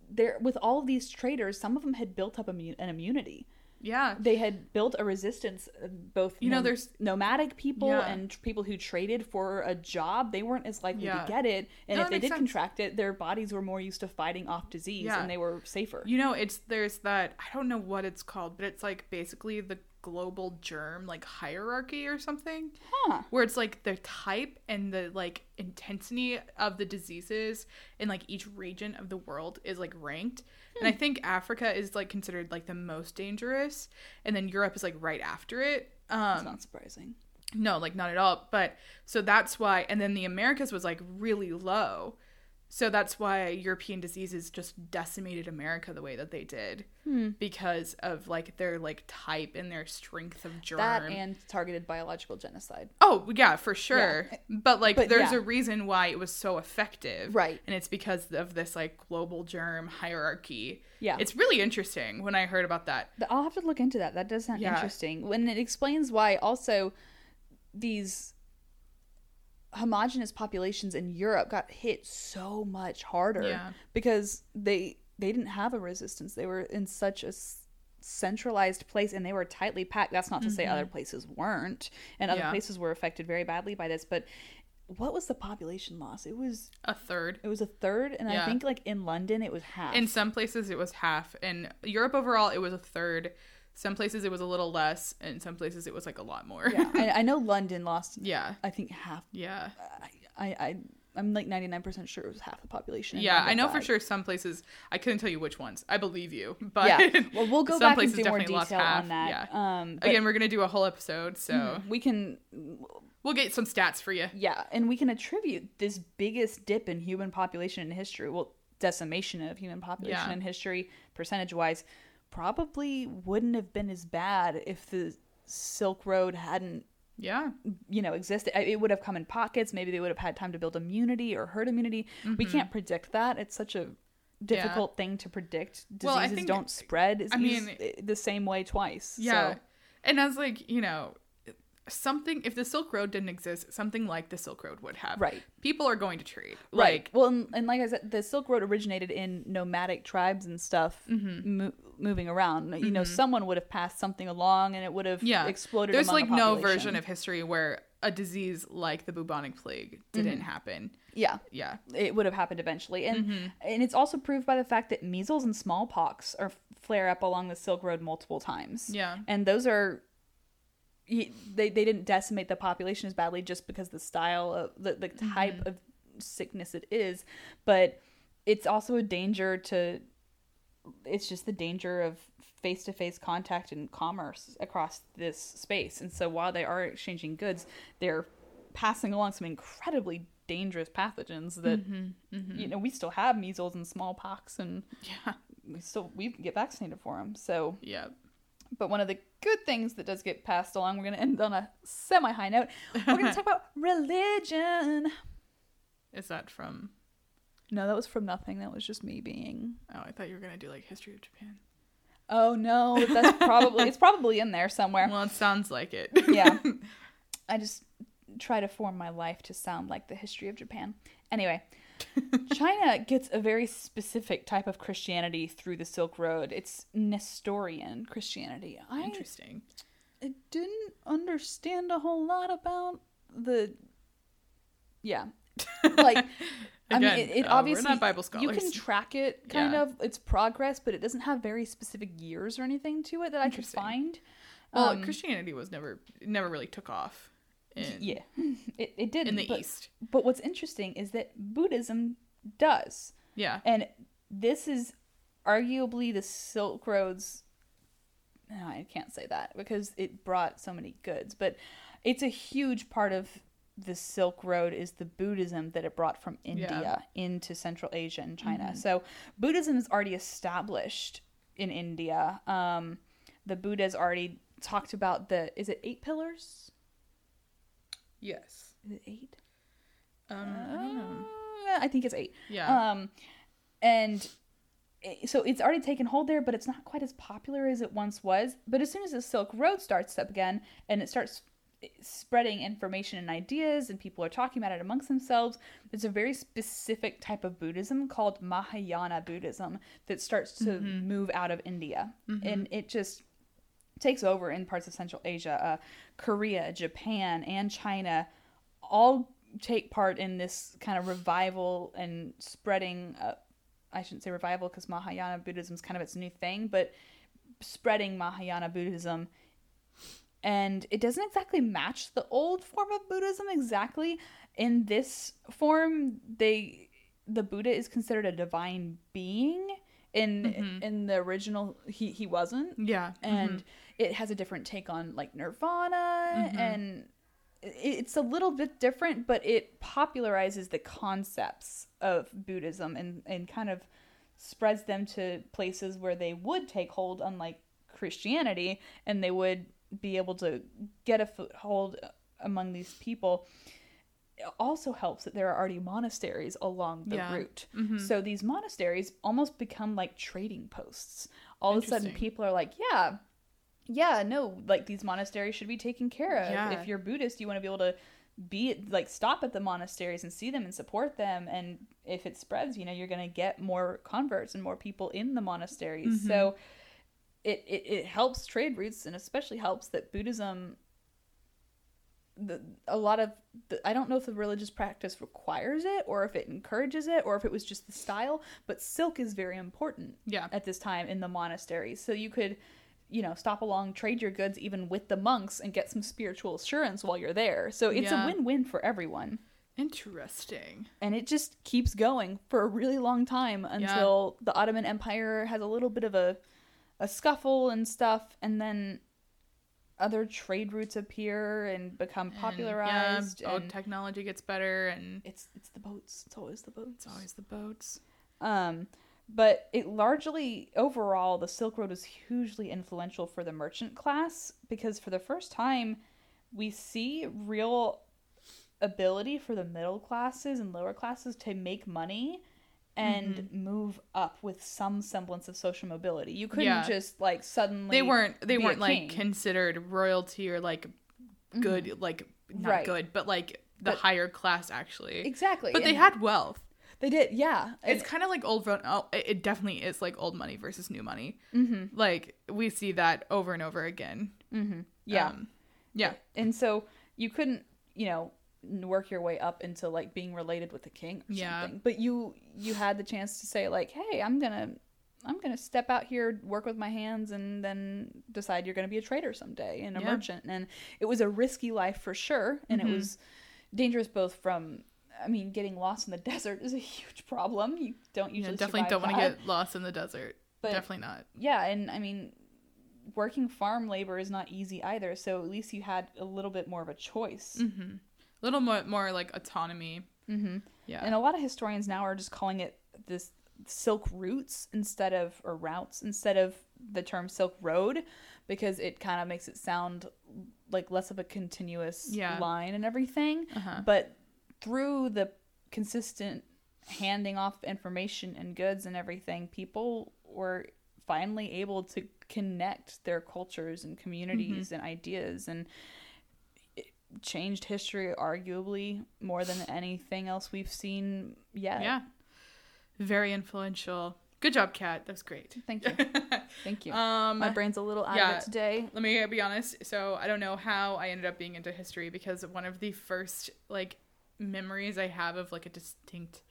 there with all of these traders, some of them had built up an immunity. Yeah, They had built a resistance. uh, Both You know, there's- nomadic people Yeah. and tr- people who traded for a job. They weren't as likely Yeah. to get it, and No, if they did sense. contract it, their bodies were more used to fighting off disease, Yeah. and they were safer. you know it's there's that I don't know what it's called, but it's like basically the global germ like hierarchy or something. huh? where it's like the type and the like intensity of the diseases in like each region of the world is like ranked and i think africa is like considered like the most dangerous and then europe is like right after it It's um not surprising. no like not at all but so that's why and then the americas was like really low so that's why european diseases just decimated america the way that they did Hmm. because of like their like type and their strength of germ That and targeted biological genocide. Oh yeah, for sure. But like, But, there's yeah. a reason why it was so effective, Right. And it's because of this like global germ hierarchy. Yeah. it's really interesting when I heard about that. I'll have to look into that. That does sound Yeah. interesting. When it explains why also these homogenous populations in Europe got hit so much harder Yeah. because they they didn't have a resistance. They were in such a centralized place and they were tightly packed. That's not to say other places weren't and other Mm-hmm. Yeah. places were affected very badly by this, but what was the population loss? It was A third. it was a third and I think like in London it was half. In some places, it was half. In Europe overall, it was a third. Some places it was a little less, and some places it was like a lot more. yeah, I, I know London lost <laughs> yeah, I think half yeah. I, I I'm like 99% sure it was half the population. Yeah, I know for sure some places I couldn't tell you which ones. I believe you, but Yeah. Well, <laughs> we'll go some back and do more detail on that. Yeah. Um, but Again, we're gonna do a whole episode, so we can, we'll get some stats for you. yeah, and we can attribute this biggest dip in human population in history, well, decimation of human population Yeah. in history, percentage wise, probably wouldn't have been as bad if the Silk Road hadn't Yeah. you know existed. It would have come in pockets. Maybe they would have had time to build immunity or herd immunity. We Mm-hmm. can't predict that. It's such a difficult thing to predict. Diseases Well, I think- don't spread. I mean- the same way twice Yeah. so, And as like, you know, something if the Silk Road didn't exist, something like the Silk Road would have. Right. People are going to trade. right Like well and, and like i said the silk road originated in nomadic tribes and stuff Mm-hmm. mo- moving around you know someone would have passed something along and it would have yeah. exploded There's like the no version of history where a disease like the bubonic plague didn't Mm-hmm. happen. yeah Yeah. it would have happened eventually and Mm-hmm. and it's also proved by the fact that measles and smallpox are flare up along the silk road multiple times Yeah. and those are y- they, they didn't decimate the population as badly just because the style of the, the type Mm-hmm. of sickness it is but it's also a danger to it's just the danger of face-to-face contact and commerce across this space and so while they are exchanging goods they're passing along some incredibly dangerous pathogens that Mm-hmm, you know we still have measles and smallpox and Yeah. we still we get vaccinated for them so Yeah. But one of the good things that does get passed along, we're going to end on a semi high note. We're going to talk <laughs> about religion. Is that from No, that was from nothing. That was just me being. Oh, I thought you were gonna do like history of Japan. Oh no, that's probably it's probably in there somewhere. Well, it sounds like it. Yeah, <laughs> I just try to form my life to sound like the history of Japan. Anyway, <laughs> China gets a very specific type of Christianity through the Silk Road. It's Nestorian Christianity. Interesting. I didn't understand a whole lot about the yeah <laughs> like I mean, it, it uh, we're obviously not Bible scholars. you can track it kind Yeah. of its progress, but it doesn't have very specific years or anything to it that I could find. Well, Um, Christianity was never never really took off in yeah, <laughs> it it did in the but, East. But what's interesting is that Buddhism does, Yeah. and this is arguably the Silk Road's. No, I can't say that because it brought so many goods, but it's a huge part of the Silk Road is the Buddhism that it brought from India into Central Asia and China. Mm-hmm. So Buddhism is already established in India. Um, the Buddha's already talked about the is it eight pillars? Yes. Is it eight? Um, I don't know. Uh, I think it's eight. Yeah. Um, and i- so it's already taken hold there, but it's not quite as popular as it once was. But as soon as the Silk Road starts up again and it starts spreading information and ideas, and people are talking about it amongst themselves, there's a very specific type of Buddhism called Mahayana Buddhism that starts to move out of India, and it just takes over in parts of Central Asia, uh, Korea, Japan, and China, all take part in this kind of revival and spreading. Uh, I shouldn't say revival because Mahayana Buddhism is kind of its new thing, but spreading Mahayana Buddhism. And it doesn't exactly match the old form of Buddhism exactly. In this form, they the Buddha is considered a divine being. In in the original, he he wasn't yeah. and it has a different take on like nirvana mm-hmm. and it's a little bit different but it popularizes the concepts of buddhism and, and kind of spreads them to places where they would take hold unlike christianity and they would be able to get a foothold among these people it also helps that there are already monasteries along the Yeah. route. Mm-hmm. So these monasteries almost become like trading posts. All of a sudden, people are like, yeah, yeah, no, like these monasteries should be taken care of. Yeah. If you're Buddhist, you want to be able to be like stop at the monasteries and see them and support them. And if it spreads, you know, you're going to get more converts and more people in the monasteries. So mm-hmm. it, it, it helps trade routes and especially helps that Buddhism the, a lot of the, I don't know if the religious practice requires it or if it encourages it or if it was just the style, but silk is very important Yeah. at this time in the monasteries. So you could, you know, stop along, trade your goods even with the monks and get some spiritual assurance while you're there. So it's Yeah. a win-win for everyone. Interesting. And it just keeps going for a really long time until the Ottoman Empire has a little bit of a a scuffle and stuff and then other trade routes appear and become And, popularized yeah, boat and technology gets better, and it's it's the boats. It's always the boats. it's always the boats. Um, but it largely overall the Silk Road was hugely influential for the merchant class because for the first time we see real ability for the middle classes and lower classes to make money and Mm-hmm. move up with some semblance of social mobility. You couldn't Yeah. just like suddenly They weren't. They weren't like considered royalty or like good, like not Right. good, but like the But- higher class actually. exactly. But they had wealth. They did yeah. It's kind of like old. Oh, it it definitely is like old money versus new money. mhm, Like we see that over and over again. mhm. yeah. Um, yeah. and so you couldn't you know work your way up into like being related with the king or Yeah. something but you you had the chance to say like hey i'm gonna i'm gonna step out here work with my hands and then decide you're gonna be a trader someday and a Yeah. merchant and it was a risky life for sure and Mhm. it was dangerous both from i mean getting lost in the <laughs> desert is a huge problem you don't usually definitely don't want to get lost in the desert. But- definitely not. yeah and i mean working farm labor is not easy either so at least you had a little bit more of a choice Mm-hmm. A little more, more like autonomy. mm-hmm. Yeah. And a lot of historians now are just calling it this silk routes instead of or routes instead of the term silk road because it kind of makes it sound like less of a continuous Yeah. line and everything. uh-huh. But through the consistent handing off information and goods and everything, people were finally able to connect their cultures and communities Mm-hmm. and ideas and it changed history arguably more than anything else we've seen yet. Yeah. Very influential. Good job, Kat. That was great. Thank you. <laughs> Thank you. um, My brain's a little out yeah. of it today. let me be honest. So I don't know how I ended up being into history because one of the first like memories I have of like a distinct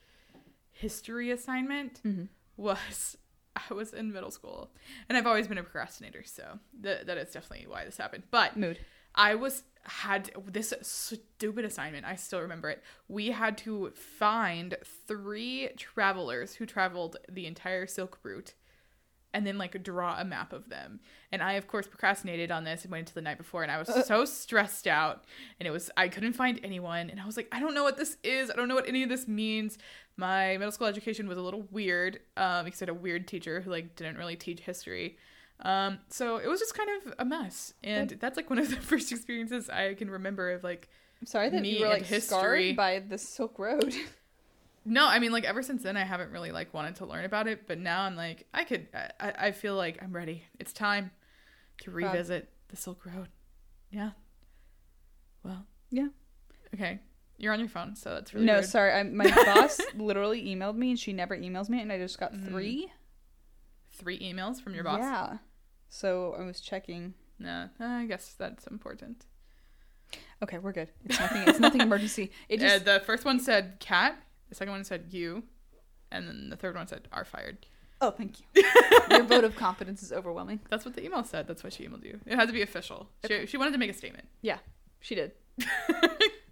history assignment Mhm. was <laughs> I was in middle school, and I've always been a procrastinator, so th- that is definitely why this happened. But Mood. I was had this stupid assignment. I still remember it. We had to find three travelers who traveled the entire Silk Route and then like draw a map of them. And I of course procrastinated on this and went until the night before and I was so stressed out and it was I couldn't find anyone and I was like I don't know what this is. I don't know what any of this means. My middle school education was a little weird um because I had a weird teacher who like didn't really teach history. Um, so it was just kind of a mess, and that's like one of <laughs> the first experiences I can remember of like. I'm sorry that Me you were like history. scarred by the Silk Road. <laughs> No, I mean like ever since then I haven't really like wanted to learn about it, but now I'm like I could. I, I feel like I'm ready. It's time to Proud. revisit the Silk Road. Yeah. Well. Yeah. Okay. You're on your phone, so that's really no, sorry. I, my <laughs> boss literally emailed me, and she never emails me, and I just got Mm. three. Three emails from your boss. Yeah. So I was checking. No, I guess that's important. Okay, we're good. It's nothing. It's nothing <laughs> emergency. It Uh, just the first one said cat. The second one said you, and then the third one said are fired. oh, thank you. <laughs> Your vote of confidence is overwhelming. That's what the email said. That's why she emailed you. It had to be official. She, she wanted to make a statement. Yeah, she did. <laughs>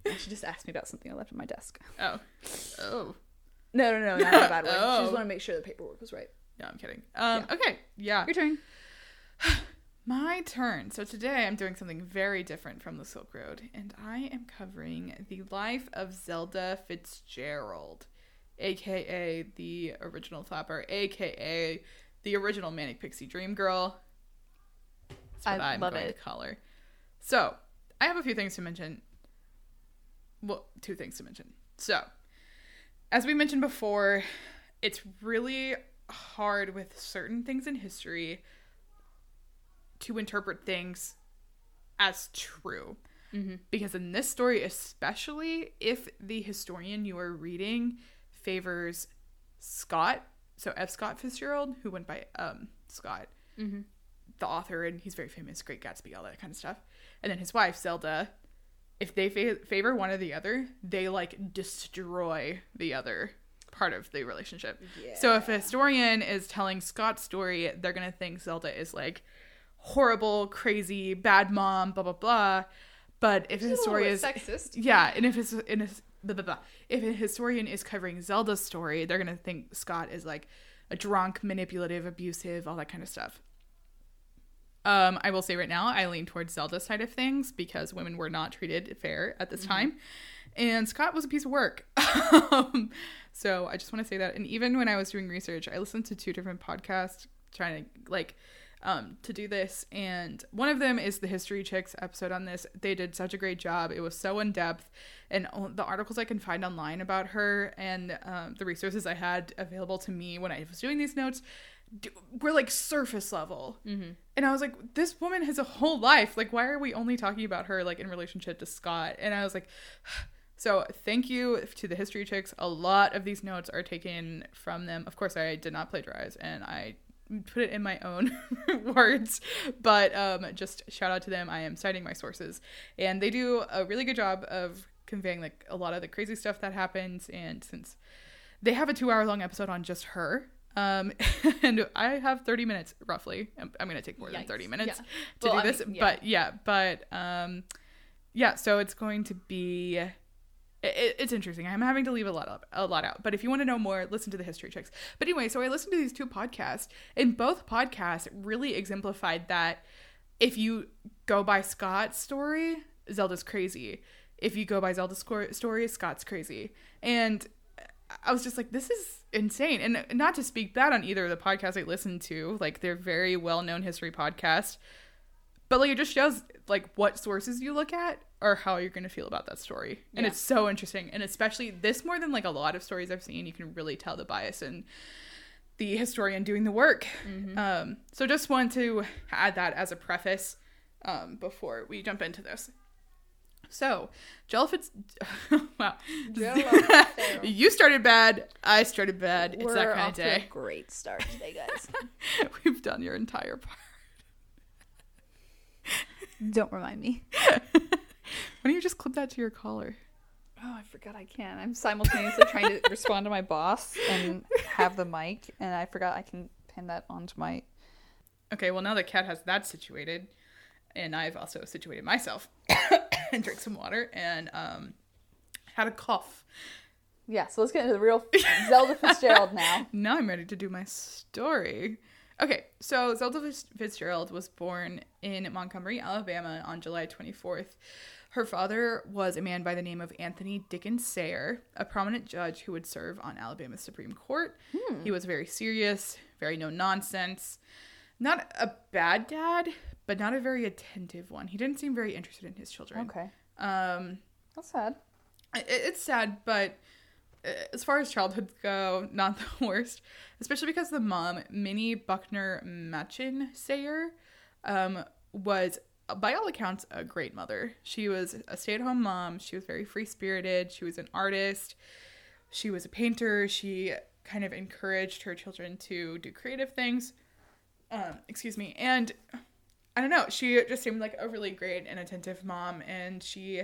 And she just asked me about something I left on my desk. Oh. Oh. No, no, no, not in a bad way. She <laughs> Oh. just wanted to make sure the paperwork was right. No, I'm kidding. Um, Yeah. Okay. Yeah. Your turn. <sighs> My turn. So today I'm doing something very different from the Silk Road, and I am covering the life of Zelda Fitzgerald, aka the original Flapper, aka the original Manic Pixie Dream Girl. That's what I I'm love going it. to call her. So I have a few things to mention. Well, two things to mention. So, as we mentioned before, it's really hard with certain things in history to interpret things as true. Mm-hmm. Because in this story, especially if the historian you are reading favors Scott, so F. Scott Fitzgerald, who went by um, Scott, Mm-hmm. the author, and he's very famous, Great Gatsby, all that kind of stuff. And then his wife, Zelda, if they fa- favor one or the other, they like destroy the other part of the relationship. So if a historian is telling Scott's story, they're gonna think Zelda is like horrible, crazy, bad mom, blah blah blah. But if a historian is sexist. yeah, and if it's in a blah, blah, blah. if a historian is covering Zelda's story, they're gonna think Scott is like a drunk, manipulative, abusive, all that kind of stuff. Um, I will say right now, I lean towards Zelda's side of things because women were not treated fair at this time, and Scott was a piece of work. <laughs> um, so I just want to say that. And even when I was doing research, I listened to two different podcasts trying to like um, to do this, and one of them is the History Chicks episode on this. They did such a great job. It was so in depth, and the articles I can find online about her and um, the resources I had available to me when I was doing these notes were like surface level. Mm-hmm. And I was like, this woman has a whole life. Like, why are we only talking about her like in relationship to Scott? And I was like. <sighs> So thank you to the history chicks. A lot of these notes are taken from them. Of course, I did not plagiarize, and I put it in my own <laughs> words. But um, just shout out to them. I am citing my sources, and they do a really good job of conveying like a lot of the crazy stuff that happens. And since they have a two-hour-long episode on just her. Um, <laughs> and I have 30 minutes roughly. I'm, I'm going to take more than 30 minutes Yeah. to Well, do I this. mean, yeah. But yeah, but um, yeah, so it's going to be it, it's interesting. I'm having to leave a lot up, a lot out. But if you want to know more, listen to the history chicks. But anyway, so I listened to these two podcasts, and both podcasts really exemplified that if you go by Scott's story, Zelda's crazy. If you go by Zelda's story, Scott's crazy. And I was just like, this is insane. And not to speak bad on either of the podcasts I listened to, like they're very well known history podcasts. But like it just shows like what sources you look at or how you're gonna feel about that story. And Yeah. it's so interesting. And especially this more than like a lot of stories I've seen, you can really tell the bias in the historian doing the work. Um, so just want to add that as a preface um, before we jump into this. So, Jella Fitz, <laughs> wow, <laughs> you started bad. I started bad. It's that kind of day. great start today, guys. <laughs> We've done your entire part. Don't remind me. <laughs> Why don't you just clip that to your collar? Oh, I forgot I can. I'm simultaneously trying to respond to my boss and have the mic, and I forgot I can pin that onto my. Okay, well now that Kat has that situated, and I've also situated myself <coughs> and drink some water and um had a cough. Yeah, so let's get into the real <laughs> Zelda Fitzgerald now. <laughs> Now I'm ready to do my story. Okay, so Zelda Fitzgerald was born in Montgomery, Alabama on July 24th. Her father was a man by the name of Anthony Dickens Sayre, a prominent judge who would serve on Alabama's Supreme Court. He was very serious, very no nonsense. not a bad dad, but not a very attentive one. He didn't seem very interested in his children. Okay. Um, That's sad. it, it's sad, but uh, as far as childhoods go, not <laughs> the worst. Especially because the mom, Minnie Buckner Machen Sayre, um, was by all accounts a great mother. She was a stay-at-home mom. She was very free-spirited. She was an artist. She was a painter. She kind of encouraged her children to do creative things. Um, excuse me. And I don't know, she just seemed like a really great and attentive mom and she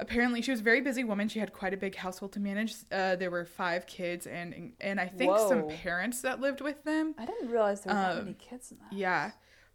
apparently she was a very busy woman. She had quite a big household to manage. Uh, there were five kids and and I think some parents that lived with them. I didn't realize there were that Um, many kids in that. Yeah.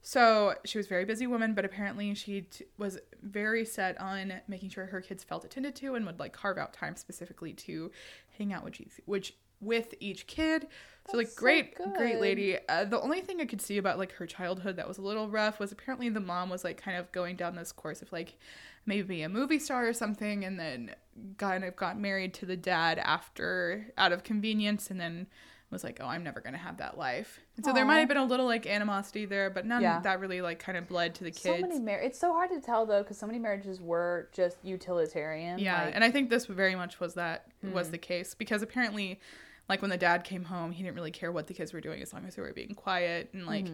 So she was a very busy woman, but apparently she t- was very set on making sure her kids felt attended to and would like carve out time specifically to hang out with each, which with each kid. So like That's so great, good. great lady. Uh, the only thing I could see about like her childhood that was a little rough was apparently the mom was like kind of going down this course of like maybe a movie star or something, and then kind of got married to the dad after out of convenience, and then was like, oh, I'm never gonna have that life. And so there might have been a little like animosity there, but none Yeah. that really like kind of bled to the kids. So many mar- It's so hard to tell though, because so many marriages were just utilitarian. yeah, like- and I think this very much was that Hmm. was the case because apparently, like when the dad came home, he didn't really care what the kids were doing as long as they were being quiet and like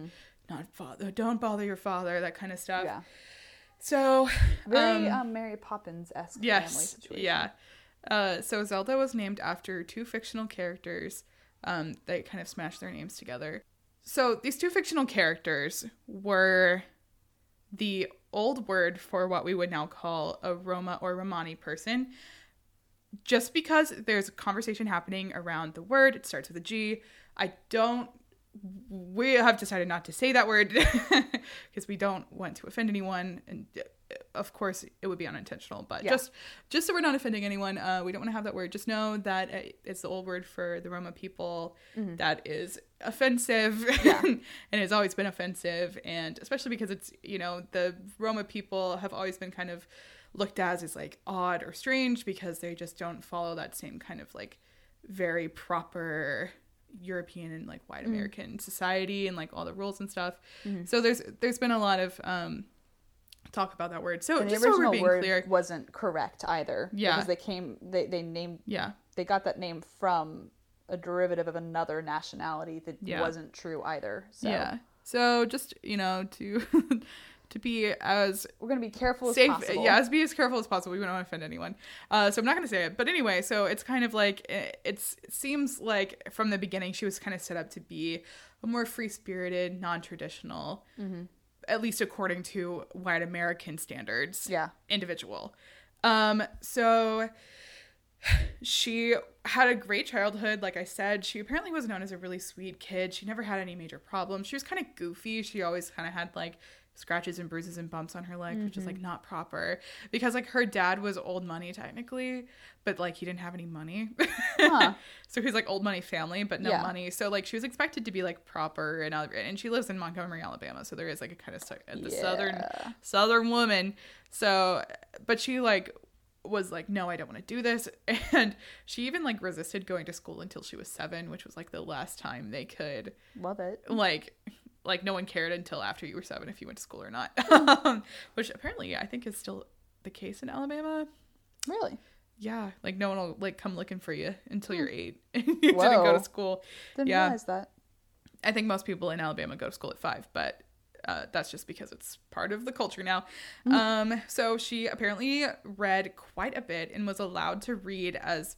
not father, don't bother your father, that kind of stuff. Mm-hmm. yeah, So very um, um, Mary Poppins esque family yes, situation. yeah. Uh, so Zelda was named after two fictional characters um, that kind of smashed their names together. So these two fictional characters were the old word for what we would now call a Roma or Romani person. Just because there's a conversation happening around the word, it starts with a G. I don't. We have decided not to say that word <laughs> because we don't want to offend anyone, and of course it would be unintentional. But Yeah. just just so we're not offending anyone, uh, we don't want to have that word. Just know that uh, it's the old word for the Roma people that is offensive <laughs> and has always been offensive, and especially because it's you know the Roma people have always been kind of looked at as like odd or strange because they just don't follow that same kind of like very proper European and like white American society and like all the rules and stuff. So there's there's been a lot of um talk about that word. So And the just so we're original being word clear, wasn't correct either. Yeah. because they came, they they named, yeah. they got that name from a derivative of another nationality that Yeah. wasn't true either. So Yeah. So just, you know, to <laughs> to be as we're gonna be careful as safe possible. yeah as be as careful as possible we don't want to offend anyone uh so i'm not going to say it but anyway so it's kind of like it, it's it seems like from the beginning she was kind of set up to be a more free spirited non-traditional Mm-hmm. At least according to white american standards Yeah. individual. Um so she had a great childhood like i said. She apparently was known as a really sweet kid. She never had any major problems. She was kind of goofy. She always kind of had like scratches and bruises and bumps on her leg which is like mm-hmm. not proper. Because like her dad was old money technically but like he didn't have any money. Huh. <laughs> so he's like old money family but no Yeah. money. So like she was expected to be like proper and and she lives in montgomery alabama so there is like a kind of stu- the southern southern woman. So but she like was like no i don't want to do this. <laughs> And she even like resisted going to school until she was seven which was like the last time they could Love it. like like no one cared until after you were seven if you went to school or not Hmm. <laughs> which apparently i think is still the case in alabama Really? yeah like no one will like come looking for you until you're eight and <laughs> you didn't go to school Didn't Yeah. realize that. I think most people in Alabama go to school at five, but uh, that's just because it's part of the culture now. Um, so she apparently read quite a bit and was allowed to read as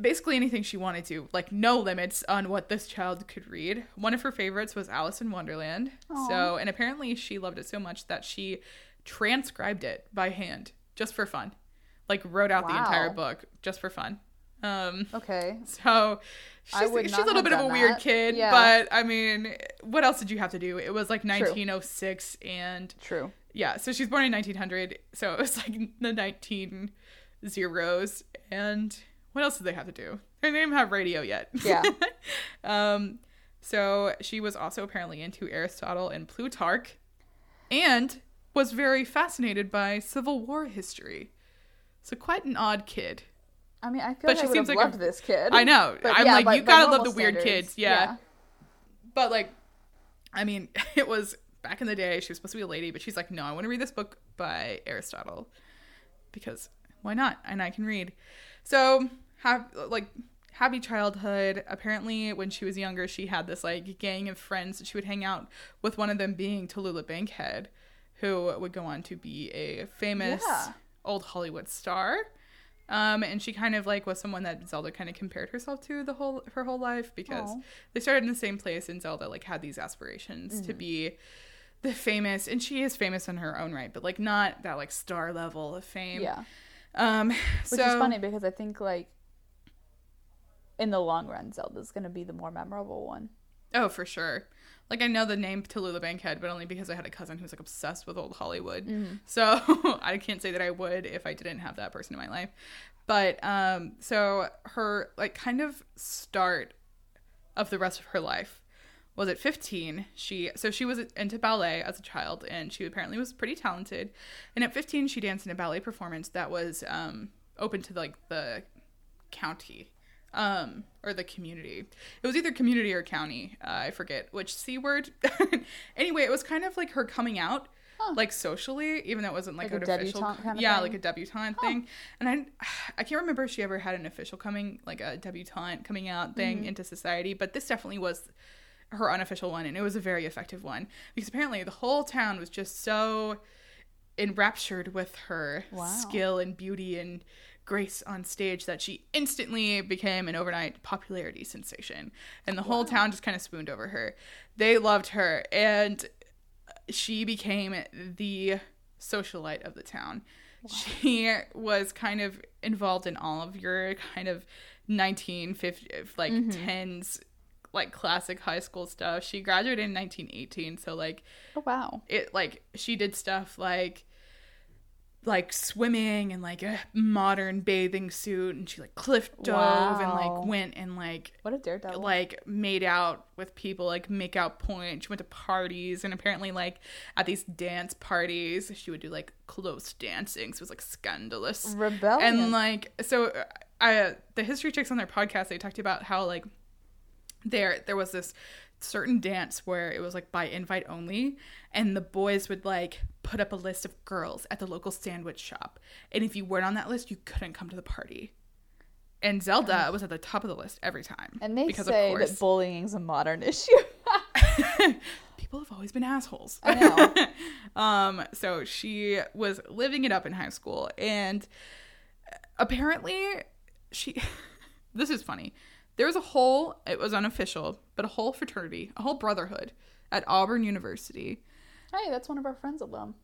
basically anything she wanted to, like no limits on what this child could read. One of her favorites was Alice in Wonderland. So, and apparently she loved it so much that she transcribed it by hand just for fun, like wrote out the entire book just for fun. Um, Okay. <laughs> so she's, she's a little bit of a done weird kid, Yeah. but I mean, what else did you have to do? It was like 1906 and True. yeah, so she's born in 1900, so it was like the 19 zeros and what else did they have to do? They didn't even have radio yet. Yeah. <laughs> um so she was also apparently into Aristotle and Plutarch and was very fascinated by Civil War history. So quite an odd kid. I mean, I feel But like she I seems like a- this kid. I know. But I'm yeah, like, by- you by gotta love the weird standards, kids. Yeah. But like I mean, <laughs> it was back in the day. She was supposed to be a lady, but she's like, no, I want to read this book by Aristotle because why not? And I can read. So have like happy childhood. Apparently, when she was younger, she had this like gang of friends that she would hang out with. One of them being Tallulah Bankhead, who would go on to be a famous Yeah. old Hollywood star. Um, and she kind of like was someone that Zelda kind of compared herself to the whole her whole life because Aw. they started in the same place and Zelda like had these aspirations to be the famous and she is famous in her own right, but like not that like star level of fame. Yeah. Um Which is funny because I think like in the long run, Zelda's gonna be the more memorable one. Oh, for sure. Like I know the name Tallulah Bankhead, but only because I had a cousin who's like obsessed with old Hollywood. Mm-hmm. So <laughs> I can't say that I would if I didn't have that person in my life. But um so her like kind of start of the rest of her life was at 15 she so she was into ballet as a child and she apparently was pretty talented. And at 15 she danced in a ballet performance that was um open to like the county um or the community. It was either community or county uh, i forget which c word. <laughs> Anyway it was kind of like her coming out like socially even though it wasn't like, Like an a official kind of yeah thing? like a debutante thing. And i i can't remember if she ever had an official coming like a debutante coming out thing Mm-hmm. into society but this definitely was her unofficial one and it was a very effective one because apparently the whole town was just so enraptured with her Wow. skill and beauty and grace on stage that she instantly became an overnight popularity sensation. And the whole town just kind of swooned over her. They loved her and she became the socialite of the town. She was kind of involved in all of your kind of 1950 like mm-hmm. 10s like classic high school stuff she graduated in 1918 so like Oh wow. it like she did stuff like like swimming and like a modern bathing suit and she like cliff dove and like went and like What a daredevil. like made out with people like make out point she went to parties and apparently like at these dance parties she would do like close dancing so it was like scandalous Rebellion. and like so uh, I the history chicks on their podcast they talked about how like there there was this certain dance where it was like by invite only and the boys would like put up a list of girls at the local sandwich shop and if you weren't on that list you couldn't come to the party and Zelda was at the top of the list every time and they because say of course that bullying's a modern <laughs> issue. <laughs> people have always been assholes I know. <laughs> um so she was living it up in high school and apparently she this is funny there was a whole it was unofficial but a whole fraternity a whole brotherhood at auburn university hey, that's one of our friends alum.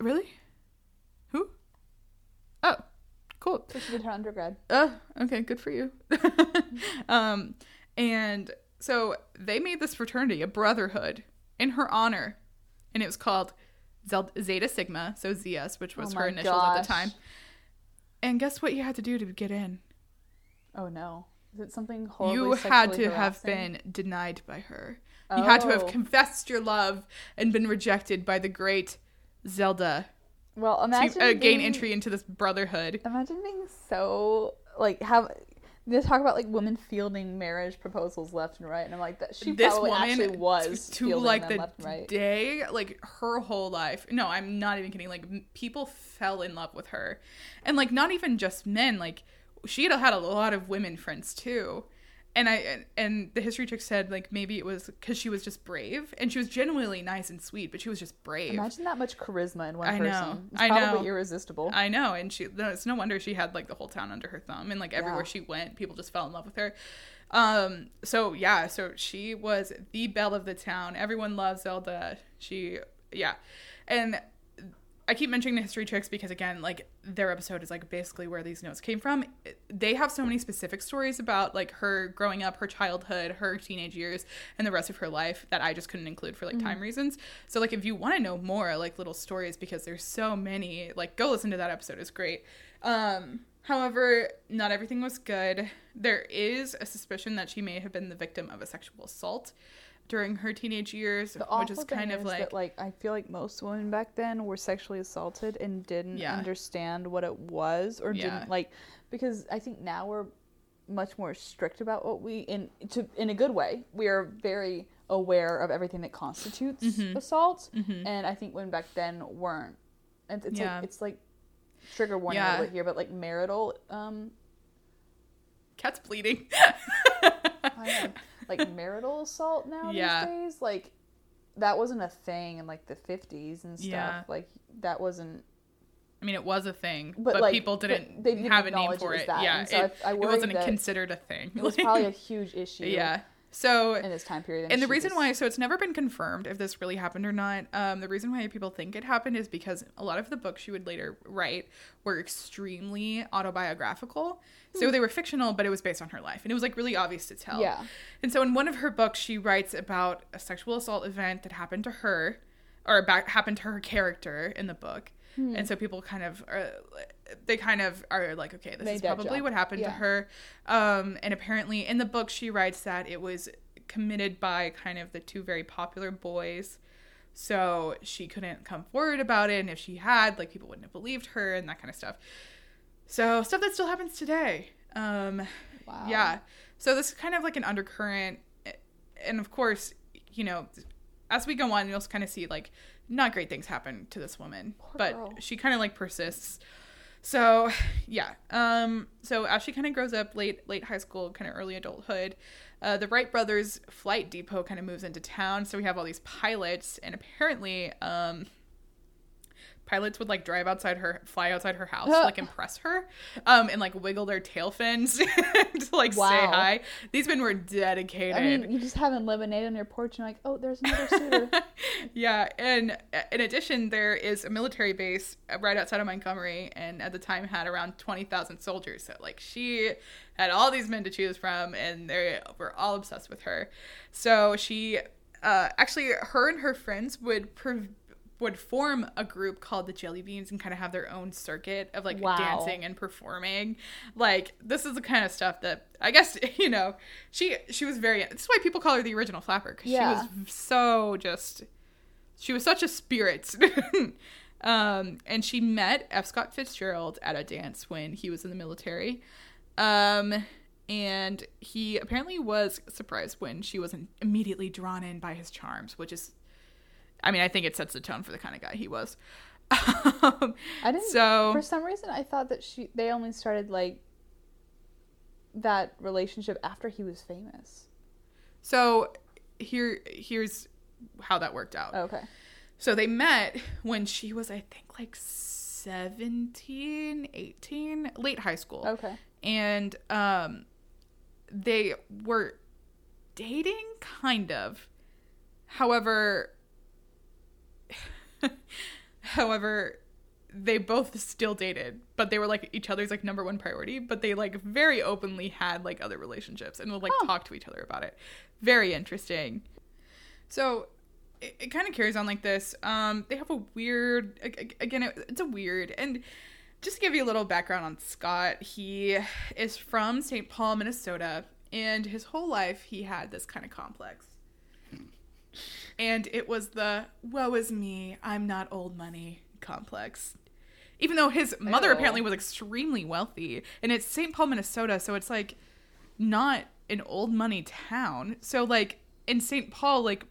really who oh cool So she did her undergrad. Oh, okay, good for you. <laughs> um, and so they made this fraternity a brotherhood in her honor, and it was called Zeta Sigma, so ZS, which was Oh her initials at the time. And guess what you had to do to get in? Oh no. Is it something horribly you had to sexually have been denied by her. You had to have Oh. confessed your love and been rejected by the great Zelda Well, to imagine uh, gain being- entry into this brotherhood. Imagine being so like have they talk about like women fielding marriage proposals left and right, and I'm like that she this probably woman actually was to, to, like the right. day like her whole life no i'm not even kidding like m- people fell in love with her and like not even just men like she had had a lot of women friends too and i and, the history chick said like maybe it was because she was just brave and she was genuinely nice and sweet but she was just brave Imagine that much charisma in one I know. person. It's I probably know. irresistible. I know, and she. No, it's no wonder she had like the whole town under her thumb, and like everywhere Yeah. she went, people just fell in love with her. Um. So yeah. So she was the belle of the town. Everyone loves Zelda. She. Yeah, and I keep mentioning the history chicks because again, like their episode is like basically where these notes came from. They have so many specific stories about like her growing up, her childhood, her teenage years, and the rest of her life that I just couldn't include for like time reasons. So like if you want to know more like little stories because there's so many, like go listen to that episode. It's great. Um however, not everything was good. There is a suspicion that she may have been the victim of a sexual assault during her teenage years, The which is kind of like that, like I feel like most women back then were sexually assaulted and didn't Yeah. understand what it was or Yeah. didn't like because I think now we're much more strict about what we in to in a good way. We are very aware of everything that constitutes Mhm. assault, Mhm. and I think women back then weren't. And it's Yeah. like it's like trigger warning Yeah. over here, but like marital um Kat's bleeding. <laughs> I like <laughs> marital assault now Yeah. these days, like that wasn't a thing in like the fifties and stuff. Yeah. Like that wasn't. I mean, it was a thing, But, but, like, people didn't, they didn't have a name for it Yeah, so it, I- I it wasn't considered a thing. It was probably <laughs> a huge issue. yeah. So In this time period, and the reason just- why so it's never been confirmed if this really happened or not. Um, the reason why people think it happened is because a lot of the books she would later write were extremely autobiographical. So they were fictional but it was based on her life and it was like really obvious to tell. Yeah. and so in one of her books she writes about a sexual assault event that happened to her or back happened to her character in the book. Hmm. and so people kind of are, they kind of are like okay this Made is probably jump. what happened to her. Um, and apparently in the book she writes that it was committed by kind of the two very popular boys. So she couldn't come forward about it. And if she had like people wouldn't have believed her and that kind of stuff. So stuff that still happens today. Um, Wow. yeah. So this is kind of like an undercurrent. And of course you know as we go on you'll kind of see like not great things happen to this woman. Poor but girl. she kind of like persists so yeah um so as she kind of grows up late late high school kind of early adulthood uh, the wright brothers flight depot kind of moves into town. So we have all these pilots and apparently um pilots would like drive outside her fly outside her house to like <laughs> impress her um and like wiggle their tail fins <laughs> to like say hi these men were dedicated I mean, you just having lemonade on your porch, and you're like, oh, there's another suitor. <laughs> yeah, and uh, in addition, there is a military base right outside of Montgomery, and at the time had around twenty thousand soldiers. So like she had all these men to choose from, and they were all obsessed with her. So she, uh, actually, her and her friends would. Prov- would form a group called the Jelly Beans and kind of have their own circuit of like Wow. dancing and performing. Like this is the kind of stuff that I guess <laughs> you know she she was very. This is why people call her the original flapper because Yeah. she was so just she was such a spirit. <laughs> um, and she met F. Scott Fitzgerald at a dance when he was in the military. Um, and he apparently was surprised when she wasn't immediately drawn in by his charms, which is, I mean, I think it sets the tone for the kind of guy he was. um, I didn't. so for some reason, I thought that she they only started like that relationship after he was famous. so here here's how that worked out. Okay. So they met when she was, I think, like 17, 18, late high school. Okay. And um, they were dating, kind of. However, <laughs> however, they both still dated, but they were like each other's like number one priority. But they like very openly had like other relationships and would like Huh. talk to each other about it. Very interesting. So it, it kind of carries on like this. Um, they have a weird, again, it, it's a weird, and just to give you a little background on Scott, he is from St. Paul, Minnesota, and his whole life he had this kind of complex. And it was the woe is me, I'm not old money complex. Even though his mother Ew. apparently was extremely wealthy, and it's St. Paul, Minnesota, so it's like not an old money town. So like in St. Paul, like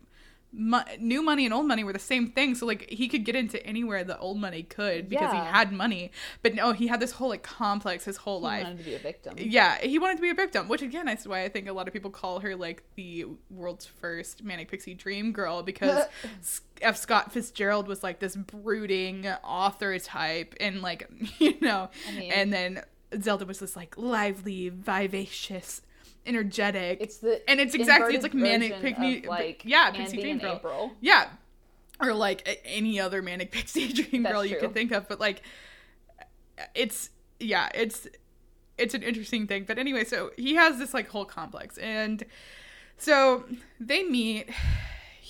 mo- new money and old money were the same thing. So like he could get into anywhere the old money could because he had money. But no, he had this whole like complex his whole He life. wanted to be a victim. Yeah, he wanted to be a victim, which again, that's why I think a lot of people call her like the world's first manic pixie dream girl because <laughs> f Scott Fitzgerald was like this brooding author type, and like <laughs> you know, I mean- and then Zelda was this like lively, vivacious, energetic. It's the and it's exactly it's like manic pixie, like yeah, pixie dream girl. April. Yeah. Or like any other manic <laughs> pixie dream That's girl you true. could think of, but like it's yeah, it's it's an interesting thing. But anyway, so he has this like whole complex and so they meet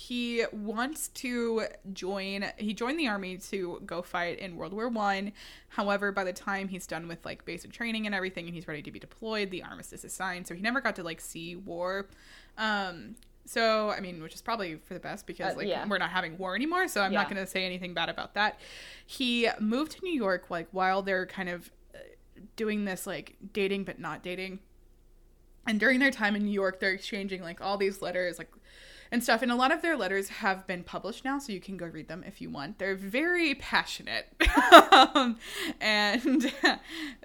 he wants to join he joined the army to go fight in world war one. However by the time he's done with like basic training and everything and he's ready to be deployed the armistice is signed so he never got to like see war. Um so i mean which is probably for the best because Uh, like yeah. we're not having war anymore so i'm not going to say anything bad about that. He moved to new york like while they're kind of uh, doing this like dating but not dating. And during their time in New York, they're exchanging like all these letters, like and stuff. And a lot of their letters have been published now, so you can go read them if you want. They're very passionate, <laughs> um, and <laughs>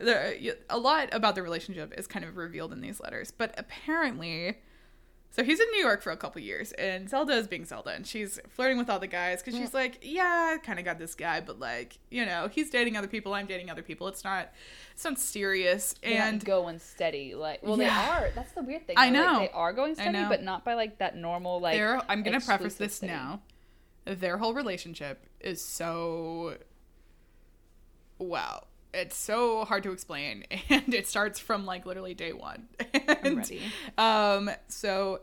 a lot about the relationship is kind of revealed in these letters. But apparently, so he's in New York for a couple years, and Zelda is being Zelda, and she's flirting with all the guys because she's like, yeah, kind of got this guy, but like, you know, he's dating other people, I'm dating other people. It's not, it's not serious, and going steady. Like, well, Yeah. they are. That's the weird thing. I though, like, know. they are going steady, but not by like that normal like. their I'm gonna preface this steady. now. Their whole relationship is so wow. It's so hard to explain, <laughs> and it starts from like literally day one. <laughs> I'm ready. Um, so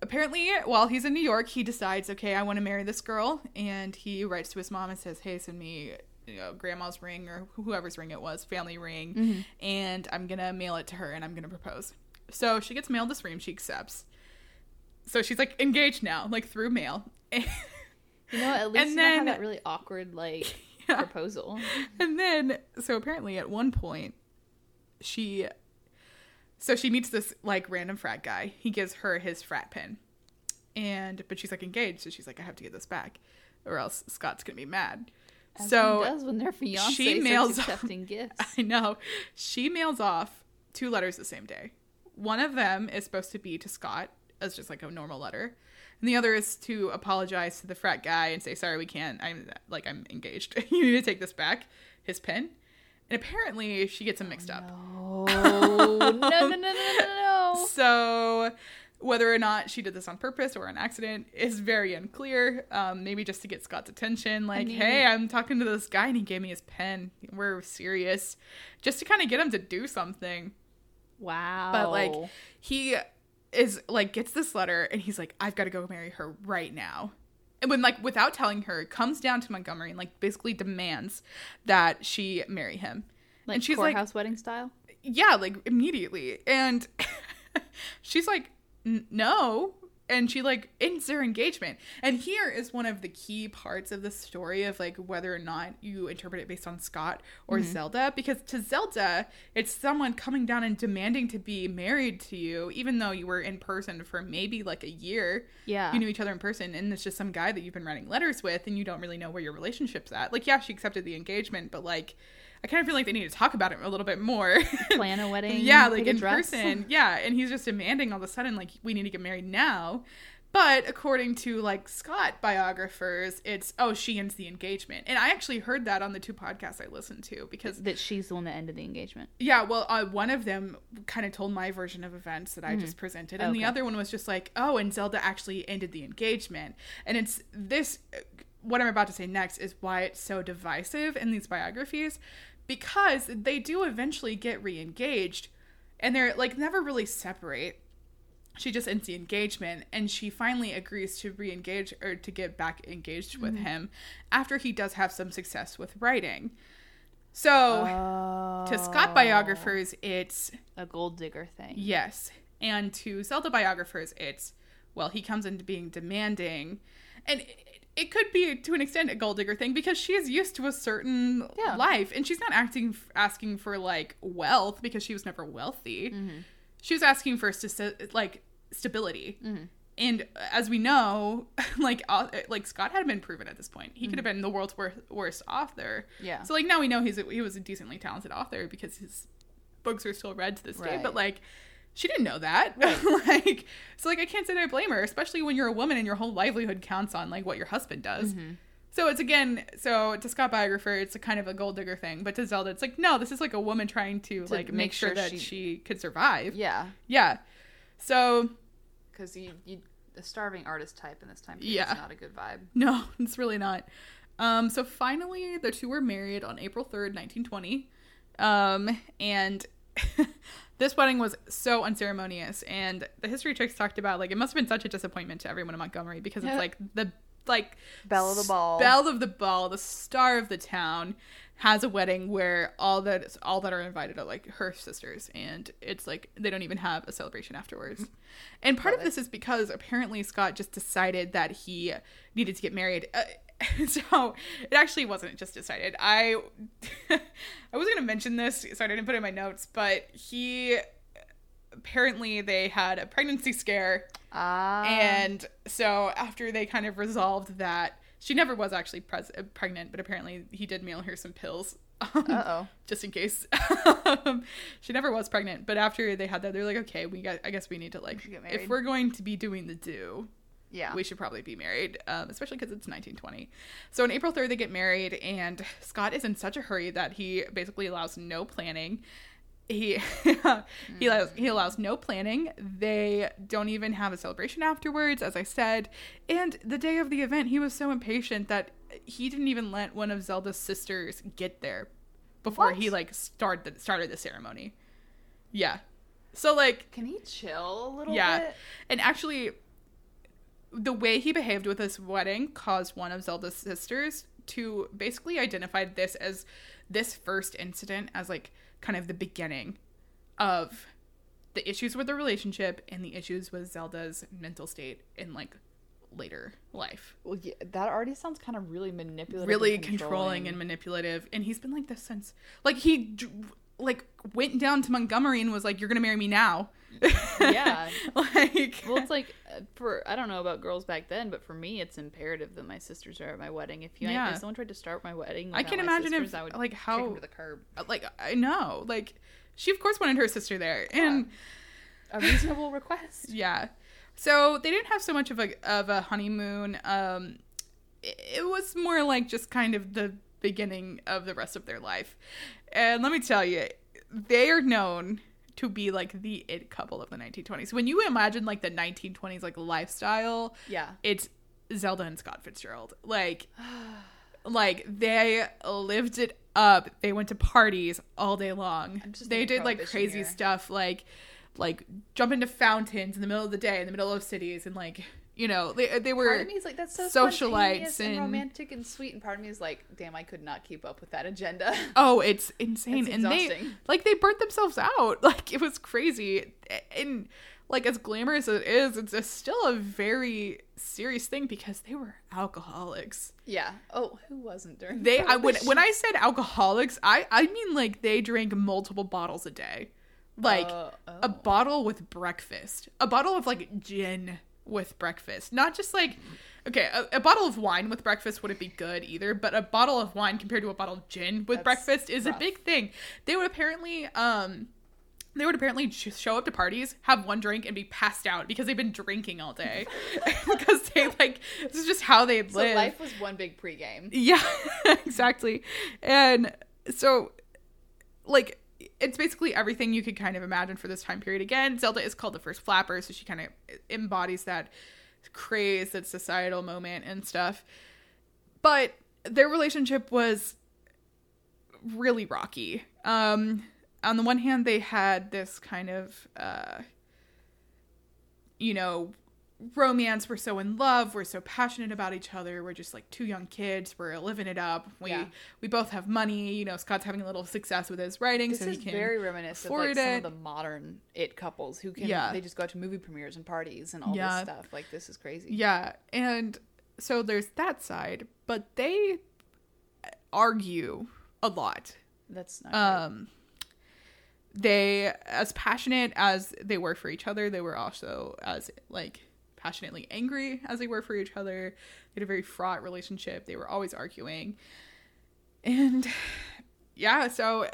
apparently, while he's in New York, he decides, okay, I want to marry this girl, and he writes to his mom and says, "Hey, send me." You know, grandma's ring or whoever's ring it was, family ring, Mm-hmm. and I'm gonna mail it to her and I'm gonna propose. So she gets mailed this ring, she accepts. So she's like engaged now, like through mail. <laughs> You know, at least And don't have that really awkward like Yeah. proposal. And then, so apparently at one point, she, so she meets this like random frat guy. He gives her his frat pin, and but she's like engaged, so she's like, I have to get this back, or else Scott's gonna be mad. As so does when their fiance she mails- accepting gifts. <laughs> I know she mails off two letters the same day. One of them is supposed to be to Scott as just like a normal letter, and the other is to apologize to the frat guy and say, "Sorry, we can't. I'm like I'm engaged. <laughs> you need to take this back." His pen, and apparently she gets him mixed up. Oh <laughs> no no no no no no no! So whether or not she did this on purpose or an accident is very unclear. Um, maybe just to get Scott's attention, like, mean- hey, I'm talking to this guy and he gave me his pen. We're serious, just to kind of get him to do something. Wow. But like, he is like gets this letter and he's like, I've got to go marry her right now. And when like without telling her, comes down to Montgomery and like basically demands that she marry him. like and she's like, courthouse wedding style. yeah, like immediately. And <laughs> she's like, no. And she like ends their engagement. And here is one of the key parts of the story of like whether or not you interpret it based on Scott or mm-hmm. Zelda. Because to Zelda, it's someone coming down and demanding to be married to you, even though you were in person for maybe like a year. Yeah. You knew each other in person, and it's just some guy that you've been writing letters with, and you don't really know where your relationship's at. Like, yeah, she accepted the engagement, but like, I kind of feel like they need to talk about it a little bit more. <laughs> Plan a <laughs> wedding. yeah, like in dress. person. <laughs> Yeah, and he's just demanding all of a sudden, like, we need to get married now. But according to like Scott biographers, it's oh she ends the engagement, and I actually heard that on the two podcasts I listened to because that she's the one that ended the engagement. yeah, well, uh, one of them kind of told my version of events that I just presented, and the Mm-hmm. Other one was just like, oh, and Zelda actually ended the engagement. And it's this, what I'm about to say next is why it's so divisive in these biographies, because they do eventually get re engaged, and they're like never really separate. She just ends the engagement, and she finally agrees to re engage or to get back engaged with Mm-hmm. him after he does have some success with writing. So to Scott biographers, it's a gold digger thing. yes. And to Zelda biographers, it's, well, he comes into being demanding. And it, could be, to an extent, a gold digger thing because she is used to a certain Yeah. life. And she's not acting, asking for, like, wealth because she was never wealthy. Mm-hmm. She was asking for, st- like, stability. Mm-hmm. And as we know, <laughs> like uh, like Scott had been proven at this point, he could have Mm-hmm. been the world's worst, worst author. Yeah. So like now we know he's a, he was a decently talented author because his books are still read to this day. But like, she didn't know that. <laughs> like, so like I can't say that I blame her, especially when you're a woman and your whole livelihood counts on like what your husband does. Mm-hmm. So it's again, so to Scott biographer, it's a kind of a gold digger thing, but to Zelda, it's like no, this is like a woman trying to, To like make, make sure, sure that she- she could survive. Yeah. Yeah. So Because you, you, a starving artist type in this time period Yeah. is not a good vibe. <laughs> No, it's really not. Um, so finally, the two were married on April 3rd, 1920. Um, and <laughs> this wedding was so unceremonious. And the history chicks talked about, like, it must have been such a disappointment to everyone in Montgomery because it's like the, like, Belle of the ball. Belle of the ball, the star of the town, has a wedding where all that all that are invited are like her sisters, and it's like they don't even have a celebration afterwards. And part of it. this is because apparently Scott just decided that he needed to get married. Uh, <laughs> so it actually wasn't just decided. I <laughs> I was gonna mention this, so I didn't put it in my notes, but he apparently they had a pregnancy scare Ah. and so after they kind of resolved that she never was actually pres- uh, pregnant but apparently he did mail her some pills <laughs> um, just in case <laughs> she never was pregnant but after they had that they're like okay we got i guess we need to like get if we're going to be doing the do Yeah. we should probably be married, um, especially because it's 1920. So on April 3rd, they get married, and Scott is in such a hurry that he basically allows no planning. He <laughs> he allows he allows no planning. They don't even have a celebration afterwards, as I said. And the day of the event, he was so impatient that he didn't even let one of Zelda's sisters get there before What? he like started started the ceremony. Yeah. So like Can he chill a little yeah. bit? And actually, the way he behaved with this wedding caused one of Zelda's sisters to basically identify this as this first incident as like kind of the beginning of the issues with the relationship and the issues with Zelda's mental state in like later life. Well, yeah, that already sounds kind of really manipulative. Really and controlling and manipulative and he's been like this since like he like went down to Montgomery and was like you're going to marry me now. Yeah. <laughs> like well, it's like uh, for I don't know about girls back then, but for me, it's imperative that my sisters are at my wedding. If you Yeah. if someone tried to start my wedding, I can imagine sisters, if, I would like, how- to the curb. like I know, like she of course wanted her sister there, and A reasonable request. <laughs> yeah. So they didn't have so much of a of a honeymoon. Um, it, it was more like just kind of the beginning of the rest of their life, and let me tell you, they are known to be like the it couple of the 1920s. When you imagine like the 1920s like lifestyle, Yeah. it's Zelda and Scott Fitzgerald. Like, <sighs> like they lived it up. They went to parties all day long. They did like crazy here. stuff, like like jump into fountains in the middle of the day, in the middle of cities, and like you know they they Part were of me is like that's so socialites and, and- romantic and sweet, and part of me is like, damn, I could not keep up with that agenda. <laughs> oh it's insane, It's and they like they burnt themselves out. <laughs> Like it was crazy, and like as glamorous as it is, it's a, still a very serious thing because they were alcoholics. yeah. Oh, who wasn't during? They I when when I said alcoholics, I I mean like they drank multiple bottles a day. Like Uh, a oh. bottle with breakfast. A bottle of like gin with breakfast. Not just like okay, a, a bottle of wine with breakfast wouldn't be good either, but a bottle of wine compared to a bottle of gin with That's breakfast is a big thing. They would apparently um they would apparently just show up to parties, have one drink, and be passed out because they've been drinking all day. <laughs> <laughs> because they like this is just how they So live. life was one big pregame. Yeah, <laughs> exactly. And so, like, it's basically everything you could kind of imagine for this time period. Again, Zelda is called the first flapper, so she kind of embodies that craze, that societal moment and stuff. But their relationship was really rocky. Um, on the one hand, they had this kind of, uh, you know, romance. We're so in love. We're so passionate about each other. We're just like two young kids. We're living it up. We Yeah. we both have money. You know, Scott's having a little success with his writing, This so he can. very reminiscent of like some it. of the modern it couples who can Yeah. they just go out to movie premieres and parties and all Yeah. this stuff. Like this is crazy. Yeah, and so there's that side, but they argue a lot. That's not great. Um, they, as passionate as they were for each other, they were also as like passionately angry as they were for each other. They had a very fraught relationship. They were always arguing, and yeah, so uh,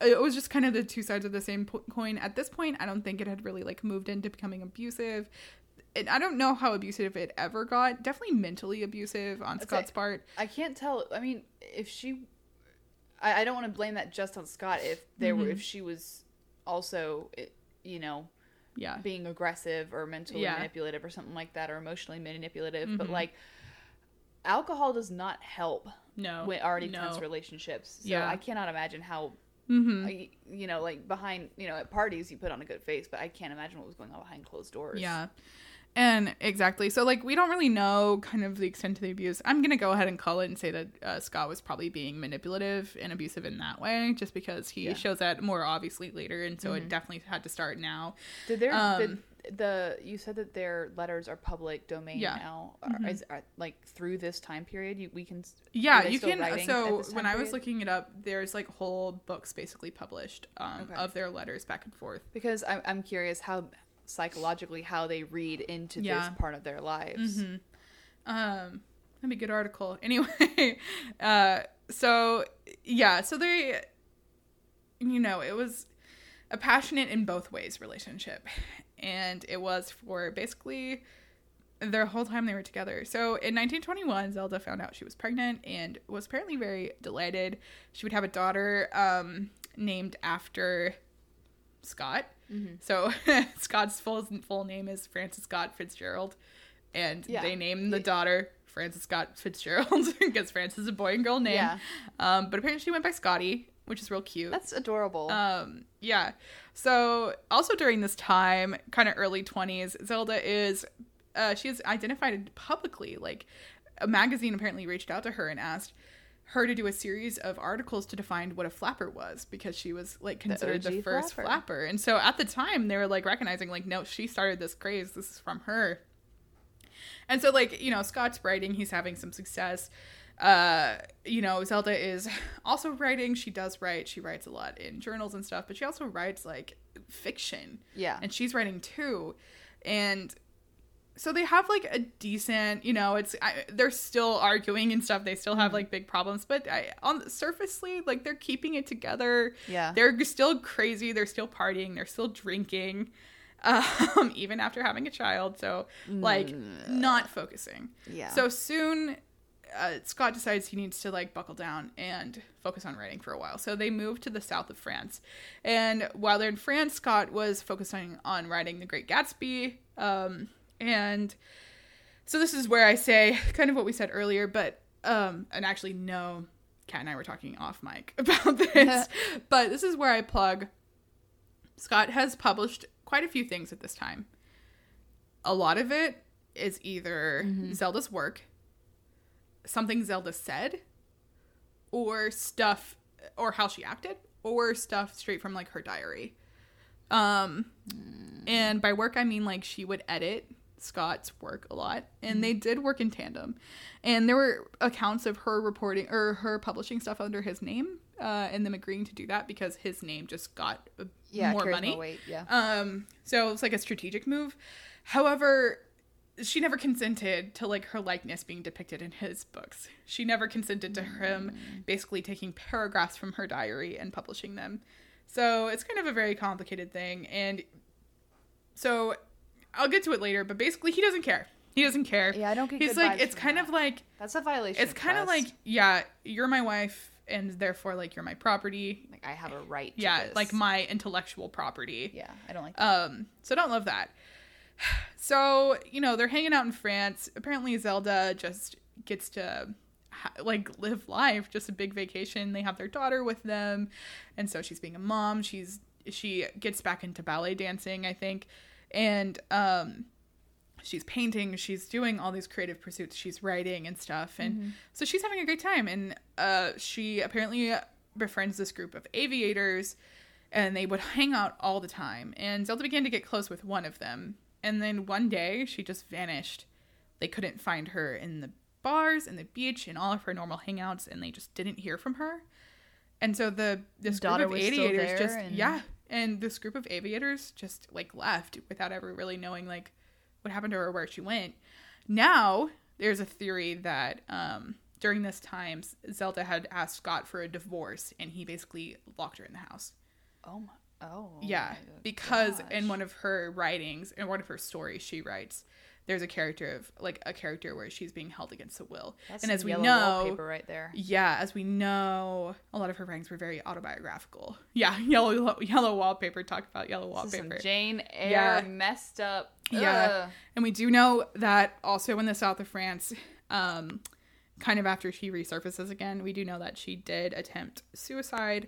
it was just kind of the two sides of the same coin. At this point, I don't think it had really like moved into becoming abusive. And I don't know how abusive it ever got. Definitely mentally abusive on Scott's part. I can't tell. I mean, if she, I, don't want to blame that just on Scott. If there were, Mhm. if she was also, eh, you know, Yeah. being aggressive or mentally Yeah. manipulative or something like that, or emotionally manipulative. But Mhm. like, alcohol does not help No. with already no. tense relationships. So Yeah. I cannot imagine how. Mm-hmm. I- You know, like behind, you know, at parties you put on a good face, but I can't imagine what was going on behind closed doors. Yeah. And exactly. So, like, we don't really know kind of the extent of the abuse. I'm going to go ahead and call it and say that uh, Scott was probably being manipulative and abusive in that way, just because he Yeah. shows that more obviously later. And so it definitely had to start now. Did there Um, did the you said that their letters are public domain Yeah. now. Mhm. Is, are, like through this time period, you, we can. Yeah, you can. So this time when I was looking it up, there's like whole books basically published um, Okay. of their letters back and forth. Because I'm I'm curious how psychologically how they read into Yeah. this part of their lives. hmm Um, that'd be a good article. <laughs> Anyway, uh, so yeah, so they, you know, it was a passionate in both ways relationship, and it was for basically their whole time they were together. So in 1921, Zelda found out she was pregnant and was apparently very delighted. She would have a daughter um, named after Scott. Mm-hmm. So <laughs> Scott's full full name is Francis Scott Fitzgerald, and Yeah. they named the daughter Francis Scott Fitzgerald <laughs> because Francis is a boy and girl name. Yeah. Um, but apparently she went by Scotty, which is real cute. That's adorable. Um, yeah. So also during this time, kind of early twenties, Zelda is, uh, she is identified publicly. Like a magazine apparently reached out to her and asked her to do a series of articles to define what a flapper was because she was like considered the, OG first flapper. flapper. And so at the time they were like recognizing like, no, she started this craze. This is from her. And so like, you know, Scott's writing, he's having some success uh you know zelda is also writing she does write she writes a lot in journals and stuff but she also writes like fiction yeah. and she's writing too and so they have like a decent you know it's I, they're still arguing and stuff they still have like big problems but I, on the surfacely like they're keeping it together Yeah. they're still crazy they're still partying they're still drinking <laughs> um even after having a child so like not focusing yeah. so soon, uh, Scott decides he needs to like buckle down and focus on writing for a while. So they move to the south of France, and while they're in France, Scott was focusing on writing The Great Gatsby. Um, and so this is where I say <laughs> kind of what we said earlier, but um, and actually no, Kat and I were talking off mic <laughs> about this, <laughs> but this is where I plug. Scott has published quite a few things at this time. A lot of it is either Zelda's work, something Zelda said, or stuff, or how she acted, or stuff straight from like her diary. Um, and by work I mean like she would edit Scott's work a lot, and they did work in tandem. And there were accounts of her reporting or her publishing stuff under his name, uh, and them agreeing to do that because his name just got uh, yeah. more money. weight. Yeah. Um, so it's like a strategic move. However, she never consented to like her likeness being depicted in his books. She never consented to him basically taking paragraphs from her diary and publishing them. So it's kind of a very complicated thing. And so I'll get to it later, but basically he doesn't care. He doesn't care. Yeah, I don't get He's good like vibes it's from kind that. of like That's a violation. it's kind of like yeah, you're my wife and therefore like you're my property. like I have a right. To Yeah, this. like my intellectual property. Yeah, I don't like. That. Um, so don't love that. <sighs> So, you know, they're hanging out in France. Apparently Zelda just gets to ha- like live life, just a big vacation. They have their daughter with them. And so she's being a mom. She's she gets back into ballet dancing, I think. And um she's painting, she's doing all these creative pursuits, she's writing and stuff. And so she's having a great time and uh she apparently befriends this group of aviators and they would <laughs> hang out all the time. And Zelda began to get close with one of them. And then one day she just vanished. They couldn't find her in the bars and the beach and all of her normal hangouts and they just didn't hear from her. And so the this Daughter group of aviators just and- yeah, and this group of aviators just like left without ever really knowing like what happened to her or where she went. Now there's a theory that um during this time Zelda had asked Scott for a divorce and he basically locked her in the house. oh my. Oh. Yeah, because gosh. in one of her writings, in one of her stories, she writes there's a character of like a character where she's being held against the will, That's and as we know, wallpaper right there. yeah, as we know, a lot of her writings were very autobiographical. Yeah, <laughs> yellow yellow wallpaper. Talk about yellow This is some wallpaper. Jane Eyre Yeah. messed up. Yeah. And we do know that also in the south of France, um, kind of after she resurfaces again, we do know that she did attempt suicide.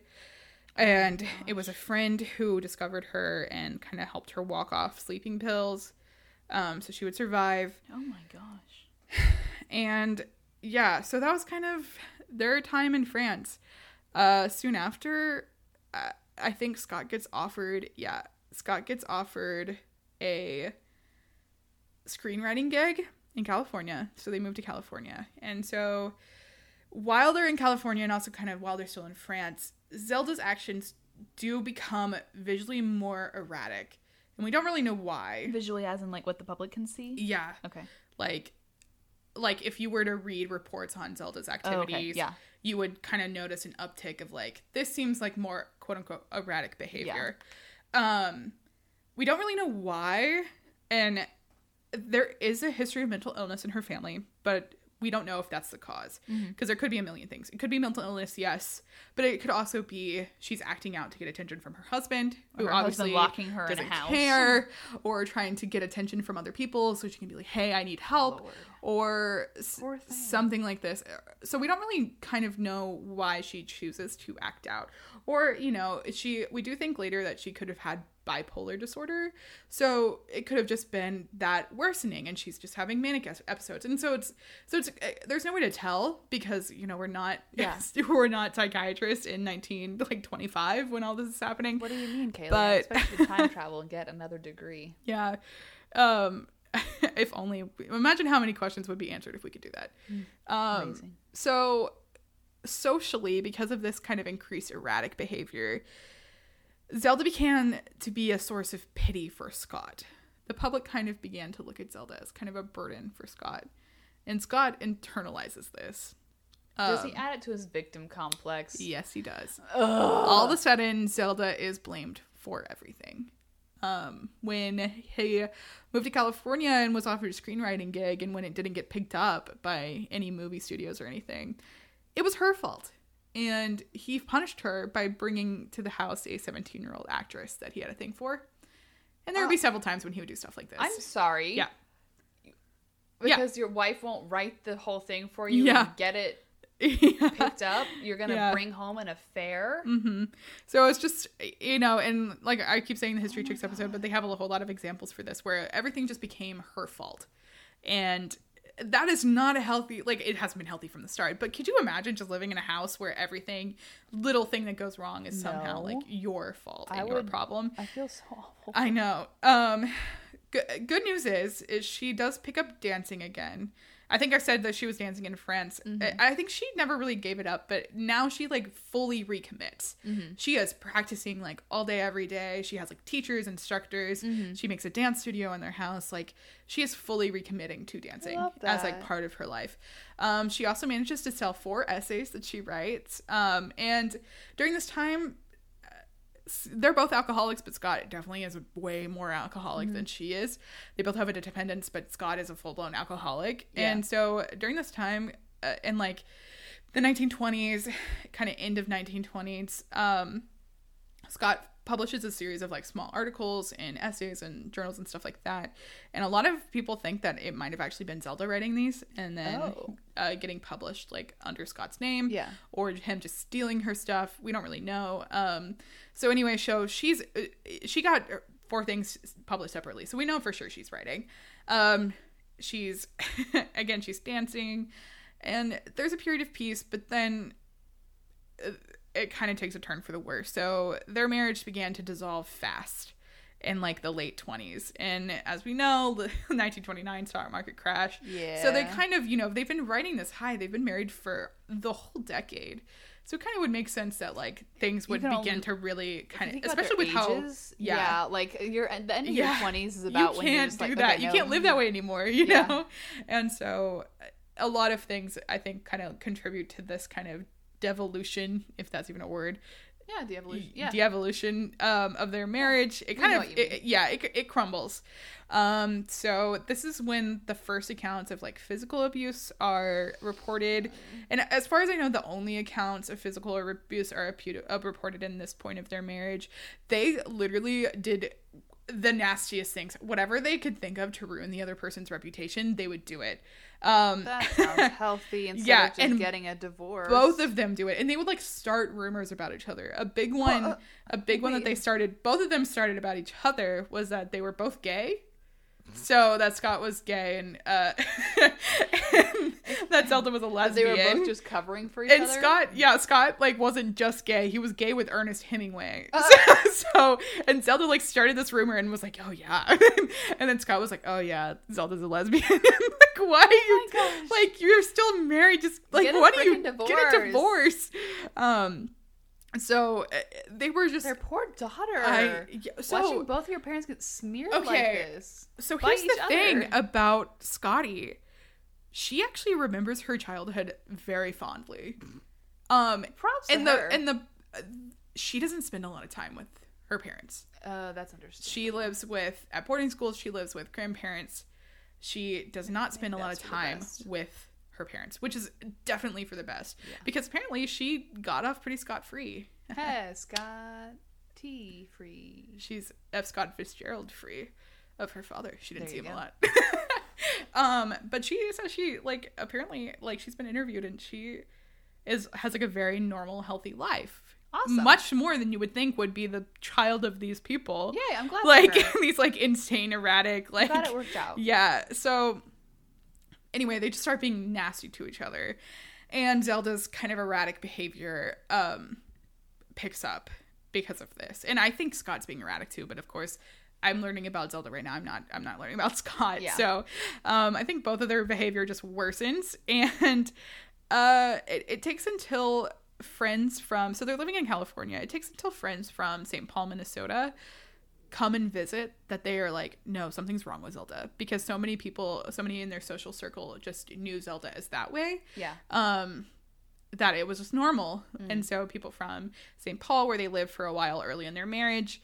And it was a friend who discovered her and kind of helped her walk off sleeping pills um, so she would survive. Oh my gosh. And yeah, so that was kind of their time in France. Uh, soon after, uh, I think Scott gets offered, yeah, Scott gets offered a screenwriting gig in California. So they moved to California. And so while they're in California and also kind of while they're still in France, Zelda's actions do become visually more erratic. And we don't really know why. Visually, as in like what the public can see. Yeah. Okay. Like like if you were to read reports on Zelda's Oh, activities, okay. Yeah. you would kind of notice an uptick of like this seems like more quote unquote erratic behavior. Um we don't really know why and there is a history of mental illness in her family, but we don't know if that's the cause mm-hmm. because there could be a million things. It could be mental illness, yes, but it could also be she's acting out to get attention from her husband, who her husband obviously locking her in a doesn't house. care, or trying to get attention from other people so she can be like, "Hey, I need help," Lord. or s- something like this. So we don't really kind of know why she chooses to act out, or you know, she. We do think later that she could have had bipolar disorder, so it could have just been that worsening, and she's just having manic episodes, and so it's so it's uh, there's no way to tell because you know we're not Yeah. <laughs> we're not psychiatrists in nineteen like twenty five when all this is happening. What do you mean, Kayla? But- expect to time travel and get another degree. <laughs> Yeah. Um <laughs> if only imagine how many questions would be answered if we could do that. Um Amazing. so socially because of this kind of increased erratic behavior, Zelda began to be a source of pity for Scott. The public kind of began to look at Zelda as kind of a burden for Scott. And Scott internalizes this. Does he Um, add it to his victim complex? Yes, he does. All of a sudden, Zelda is blamed for everything. Um, when he moved to California and was offered a screenwriting gig, and when it didn't get picked up by any movie studios or anything, it was her fault. And he punished her by bringing to the house a 17 year old actress that he had a thing for. And there would be several times when he would do stuff like this. I'm sorry. Yeah. Yeah. Because your wife won't write the whole thing for you Yeah. and get it <laughs> yeah. picked up. You're gonna Yeah. bring home an affair. hmm So it's just you know, and like I keep saying the History chicks episode, but they have a whole lot of examples for this where everything just became her fault, and that is not a healthy. Like it hasn't been healthy from the start. But could you imagine just living in a house where everything, little thing that goes wrong, is somehow No. like your fault and I your would- problem? I feel so awful. I know. Um, good, good news is, is she does pick up dancing again. I think I said that she was dancing in France. I, I think she never really gave it up, but now she like fully recommits. She is practicing like all day, every day. She has like teachers, instructors. She makes a dance studio in their house. Like she is fully recommitting to dancing as like part of her life. Um, she also manages to sell four essays that she writes. Um, and during this time, they're both alcoholics, but Scott definitely is way more alcoholic Mm-hmm. than she is. They both have a dependence, but Scott is a full blown alcoholic. Yeah. And so during this time, uh, in like the 1920s, kind of end of 1920s, um, Scott publishes a series of like small articles and essays and journals and stuff like that. And a lot of people think that it might have actually been Zelda writing these and then Oh. uh, getting published like under Scott's name Yeah. or him just stealing her stuff. We don't really know. Um, so anyway, so she's uh, she got four things published separately, so we know for sure she's writing. Um, she's <laughs> again she's dancing, and there's a period of peace, but then uh, it kind of takes a turn for the worse. So their marriage began to dissolve fast in like the late 20s and as we know <laughs> the 1929 stock market crash Yeah. so they kind of you know they've been riding this high they've been married for the whole decade so it kind of would make sense that like things would begin only- to really kind of Think about their especially with how ages, yeah. yeah, like you're at the end of Yeah. your twenties is about you when can't you're do like, that okay, you no. can't live that mm-hmm. way anymore <laughs> you Yeah. know and so a lot of things i think kind of contribute to this kind of devolution if that's even a word. Yeah, the evolution. Yeah, the evolution um, of their marriage. It kind of it, yeah it, it crumbles. Um, so this is when the first accounts of like physical abuse are reported. And as far as i know the only accounts of physical abuse are uh, reported in this point of their marriage. They literally did the nastiest things. Whatever they could think of to ruin the other person's reputation they would do it um, that <laughs> sounds healthy instead Yeah, of just and getting a divorce. both of them do it and they would like start rumors about each other. A big one uh, a big one that they started both of them started about each other was that they were both gay so that Scott was gay and uh <laughs> and that Zelda was a They lesbian. were both just covering for each and other. Scott, yeah, Scott like wasn't just gay; he was gay with Ernest Hemingway. Uh. <laughs> so, and Zelda like started this rumor and was like, "Oh yeah," <laughs> and then Scott was like, "Oh yeah, Zelda's a lesbian." like, why are you like you're still married? Just like Get what are you frickin' get a divorce. divorce? Um, so uh, they were just Their poor daughter. I yeah, so Watching both of your parents get smeared Okay. like this. So here's the thing about Scotty. She actually remembers her childhood very fondly. Um Props to and her. the and the uh, she doesn't spend a lot of time with her parents. uh, that's understandable. She lives with at boarding school, she lives with grandparents. She does not spend a lot of that's for the time with her parents, which is definitely for the best. Yeah. Because apparently she got off pretty scot free. Hey, <laughs> Scott T free. She's F. Scott Fitzgerald free of her father. She didn't There see him a lot. <laughs> um, but she says she like apparently like she's been interviewed and she is has like a very normal, healthy life. Awesome. Much more than you would think would be the child of these people. Yeah, I'm glad. Like <laughs> these like insane, erratic, like i glad it worked out. yeah. So anyway, they just start being nasty to each other. And Zelda's kind of erratic behavior um picks up because of this. And I think Scott's being erratic too, but of course I'm learning about Zelda right now. I'm not I'm not learning about <laughs> Scott. Yeah. So um I think both of their behavior just worsens <laughs> and uh it, it takes until friends from so they're living in California. It takes until friends from St. Paul, Minnesota come and visit that they are like no something's wrong with zelda because so many people so many in their social circle just knew zelda as that way Yeah. um that it was just normal and so people from st paul where they lived for a while early in their marriage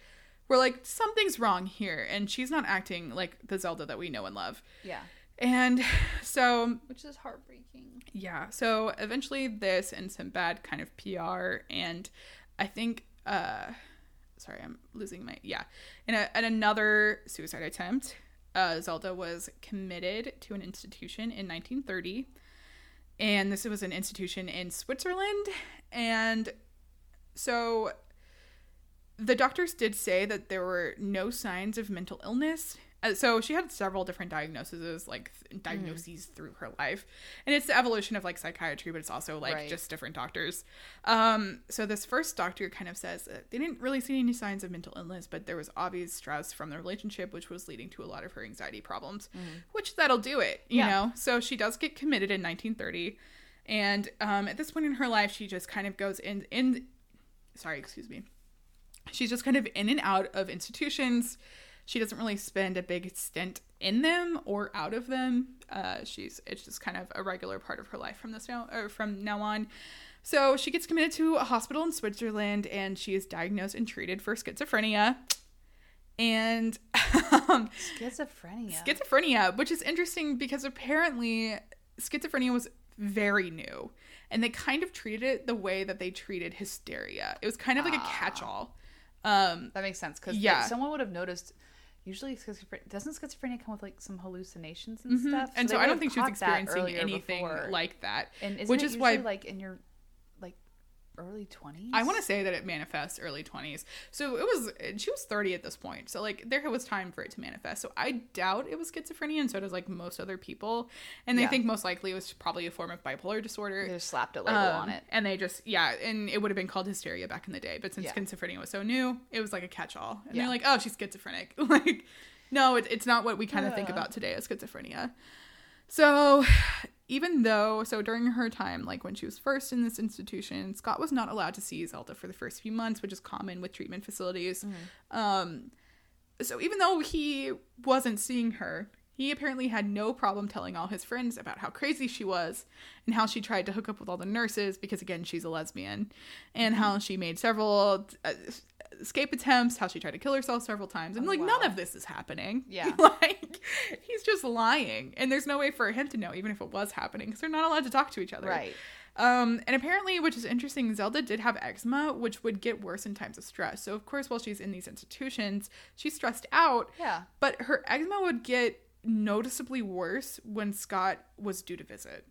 were like something's wrong here and she's not acting like the zelda that we know and love Yeah. and <laughs> so Which is heartbreaking. yeah. So eventually this and some bad kind of PR and I think uh sorry, I'm losing my yeah. In a another suicide attempt, uh Zelda was committed to an institution in 1930. And this was an institution in Switzerland and so the doctors did say that there were no signs of mental illness. Uh, so she had several different diagnoses, like th- diagnoses through her life, and it's the evolution of like psychiatry, but it's also like Right. just different doctors. Um, so this first doctor kind of says that they didn't really see any signs of mental illness, but there was obvious stress from the relationship, which was leading to a lot of her anxiety problems, which that'll do it, you Yeah. know. So she does get committed in 1930, and um, at this point in her life, she just kind of goes in in. Sorry, excuse me she's just kind of in and out of institutions. She doesn't really spend a big stint in them or out of them. Uh, she's it's just kind of a regular part of her life from this now or from now on. So she gets committed to a hospital in Switzerland, and she is diagnosed and treated for schizophrenia. And um, Schizophrenia. schizophrenia, which is interesting because apparently schizophrenia was very new, and they kind of treated it the way that they treated hysteria. It was kind of like a Ah. catch-all. Um, that makes sense because Yeah. someone would have noticed. Usually, schizophrenia doesn't schizophrenia come with like some hallucinations and mhm. stuff? and so I don't think she was experiencing anything before. like that. and isn't which it is why like in your early twenties. I want to say that it manifests early 20s. So it was, she was 30 at this point. So, like, there was time for it to manifest. So I doubt it was schizophrenia, and so does, like, most other people. And they Yeah. think most likely it was probably a form of bipolar disorder. They just slapped a label Um, on it. And they just, yeah, and it would have been called hysteria back in the day. But since Yeah. schizophrenia was so new, it was like a catch all. And Yeah. they're like, oh, she's schizophrenic. <laughs> like, no, it, it's not what we kind of think about today as schizophrenia. So, even though, so during her time, like when she was first in this institution, Scott was not allowed to see Zelda for the first few months, which is common with treatment facilities. Um, so, even though he wasn't seeing her, he apparently had no problem telling all his friends about how crazy she was and how she tried to hook up with all the nurses because, again, she's a lesbian, and how she made several uh, escape attempts, how she tried to kill herself several times. And, Oh, like, wow. none of this is happening. <laughs> Yeah. like, he's just lying. And there's no way for him to know, even if it was happening, because they're not allowed to talk to each other. Right. Um, and apparently, which is interesting, Zelda did have eczema, which would get worse in times of stress. So, of course, while she's in these institutions, she's stressed out, Yeah. but her eczema would get noticeably worse when Scott was due to visit.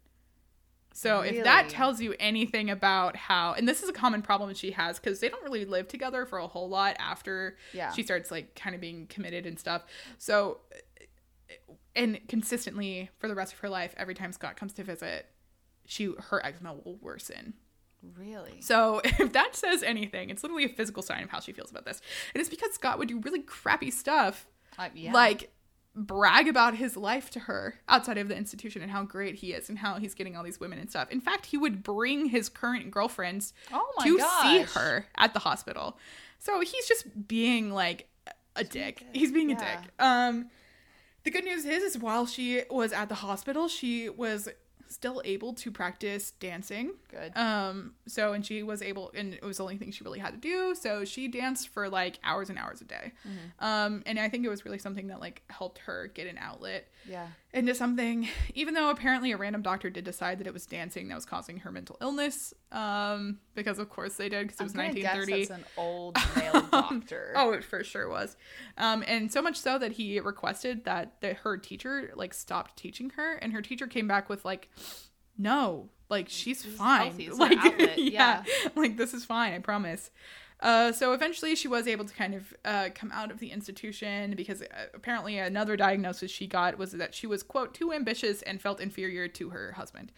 So, if that tells you anything about how, and this is a common problem she has because they don't really live together for a whole lot after Yeah. she starts like kind of being committed and stuff. So, and consistently for the rest of her life, every time Scott comes to visit, she her eczema will worsen. Really? So <laughs> if that says anything, it's literally a physical sign of how she feels about this. And it's because Scott would do really crappy stuff, Uh, yeah. like brag about his life to her outside of the institution and how great he is and how he's getting all these women and stuff. In fact, he would bring his current girlfriends Oh to see her at the hospital. So he's just being like a dick. He's being a dick. Um the good news is is while she was at the hospital, she was still able to practice dancing. Good. Um so and she was able and it was the only thing she really had to do. So she danced for like hours and hours a day. Mm-hmm. Um and I think it was really something that like helped her get an outlet yeah. Into something even though apparently a random doctor did decide that it was dancing that was causing her mental illness um because of course they did because it was I'm gonna guess 1930 that's an old male <laughs> doctor. oh it for sure was um and so much so that he requested that that her teacher like stopped teaching her and her teacher came back with like no like she's is fine healthy. It's an <laughs> like <laughs> yeah, yeah. like this is fine i promise uh, so eventually she was able to kind of uh, come out of the institution because uh, apparently another diagnosis she got was that she was quote too ambitious and felt inferior to her husband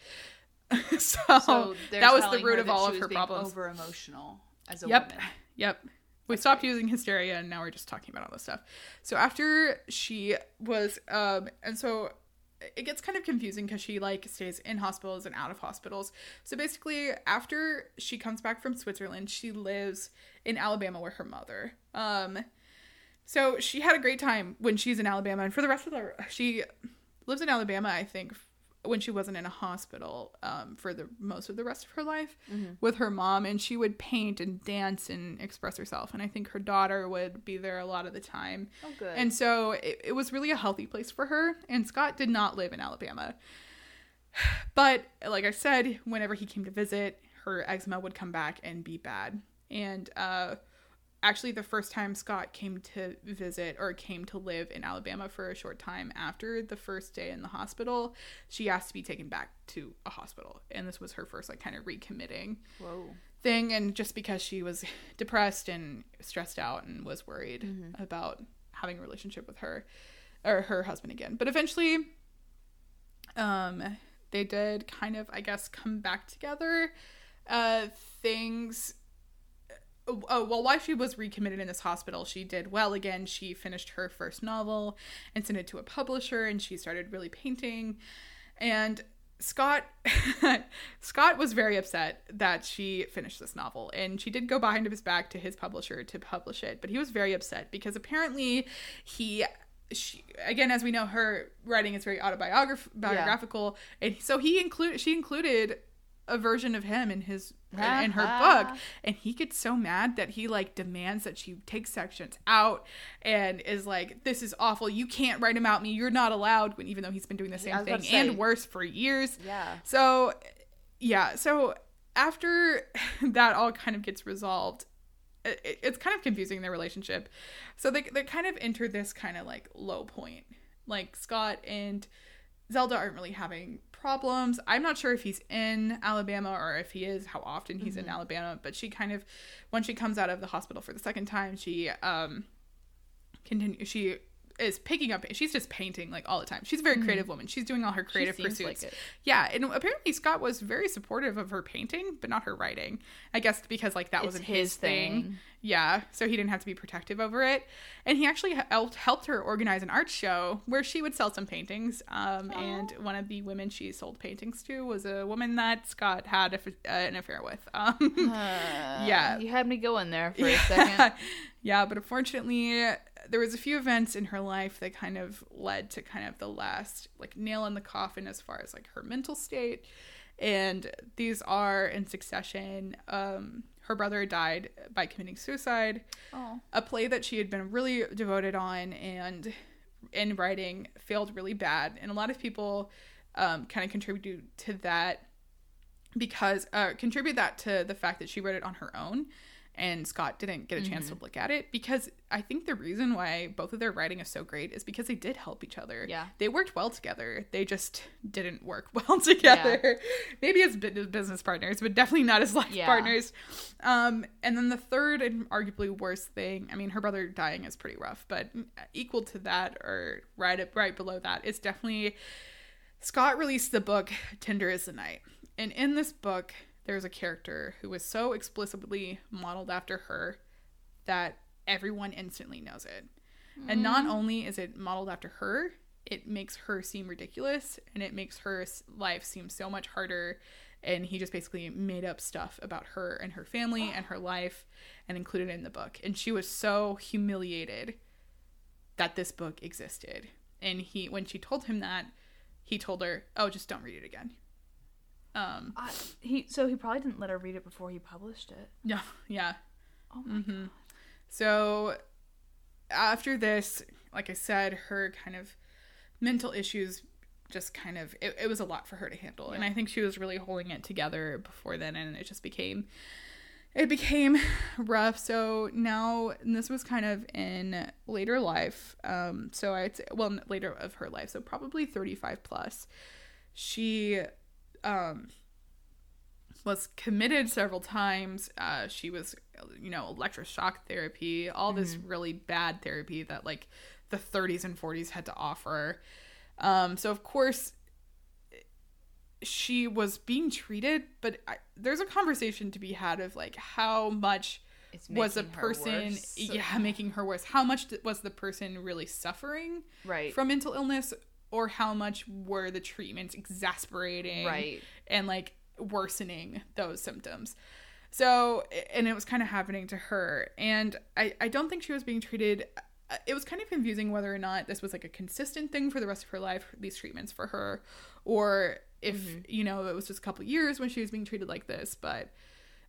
<laughs> so, So that was the root of all of her problems Over emotional as a Yep. woman. <laughs> Yep. We stopped using hysteria and now we're just talking about all this stuff. So after she was um and so it gets kind of confusing because she like stays in hospitals and out of hospitals. So basically after she comes back from Switzerland, she lives in Alabama with her mother. Um so she had a great time when she's in Alabama and for the rest of the she lives in Alabama, I think when she wasn't in a hospital um, for the most of the rest of her life with her mom and she would paint and dance and express herself and i think her daughter would be there a lot of the time. Oh, good. and so it, it was really a healthy place for her and scott did not live in alabama. <sighs> But like i said whenever he came to visit her eczema would come back and be bad. And uh actually the first time Scott came to visit or came to live in Alabama for a short time after the first day in the hospital, she asked to be taken back to a hospital. And this was her first like kind of recommitting Whoa. thing and just because she was depressed and stressed out and was worried about having a relationship with her or her husband again. But eventually um they did kind of I guess come back together. Uh things oh well while she was recommitted in this hospital she did well again. She finished her first novel and sent it to a publisher and she started really painting. And scott <laughs> scott was very upset that she finished this novel and she did go behind his back to his publisher to publish it but he was very upset because apparently he she, again as we know her writing is very autobiograph- biographical and so he included she included a version of him in his in, her book and he gets so mad that he like demands that she take sections out and is like this is awful. You can't write about me. You're not allowed when even though he's been doing the same thing say. and worse for years. Yeah. so yeah so after <laughs> that all kind of gets resolved it, it's kind of confusing their relationship. So they, they kind of enter this kind of like low point. Like scott and zelda aren't really having problems. I'm not sure if he's in alabama or if he is how often he's in alabama but she kind of when she comes out of the hospital for the second time she um continue she is picking up she's just painting like all the time. She's a very creative woman. She's doing all her creative pursuits. like yeah and apparently scott was very supportive of her painting but not her writing. I guess because like that It's wasn't his his thing. thing. yeah so he didn't have to be protective over it. And he actually helped helped her organize an art show where she would sell some paintings um, and one of the women she sold paintings to was a woman that scott had a, uh, an affair with. <laughs> Um, yeah. You had me going there for a <laughs> second. <laughs> yeah, but unfortunately, there was a few events in her life that kind of led to kind of the last like nail in the coffin as far as like her mental state. And these are in succession. Um, her brother died by committing suicide. Oh. A play that she had been really devoted on and in writing failed really bad, and a lot of people um, kind of contribute to that because uh, contribute that to the fact that she wrote it on her own and Scott didn't get a chance Mm-hmm. to look at it because I think the reason why both of their writing is so great is because they did help each other. Yeah. They worked well together. They just didn't work <laughs> well together. Maybe as business partners, but definitely not as life Yeah. partners. Um, and then the third and arguably worst thing, I mean, her brother dying is pretty rough, but equal to that or right right below that is definitely Scott released the book Tender is the Night. And in this book, there's a character who is so explicitly modeled after her that everyone instantly knows it. And not mm. only is it modeled after her, it makes her seem ridiculous and it makes her life seem so much harder. And he just basically made up stuff about her and her family and her life and included it in the book. And she was so humiliated that this book existed. And he, when she told him that, he told her, "Oh, just don't read it again." Um, I, he so he probably didn't let her read it before he published it. <laughs> yeah, yeah. Oh my Mm-hmm. So after this, like I said, her kind of mental issues just kind of it, it was a lot for her to handle. And I think she was really holding it together before then and it just became it became <laughs> rough. So now and this was kind of in later life. Um so I'd say well later of her life, so probably 35 plus. She um was committed several times. Uh, she was, you know, electroshock therapy, all this really bad therapy that like the 30s and 40s had to offer. Um, so of course, she was being treated, but I, there's a conversation to be had of like how much was a person, worse. yeah, making her worse. How much was the person really suffering Right. from mental illness, or how much were the treatments exasperating, Right. and like worsening those symptoms. So, and it was kind of happening to her. And I, I don't think she was being treated. uh, It was kind of confusing whether or not this was like a consistent thing for the rest of her life, these treatments for her, or if, you know, it was just a couple years when she was being treated like this. But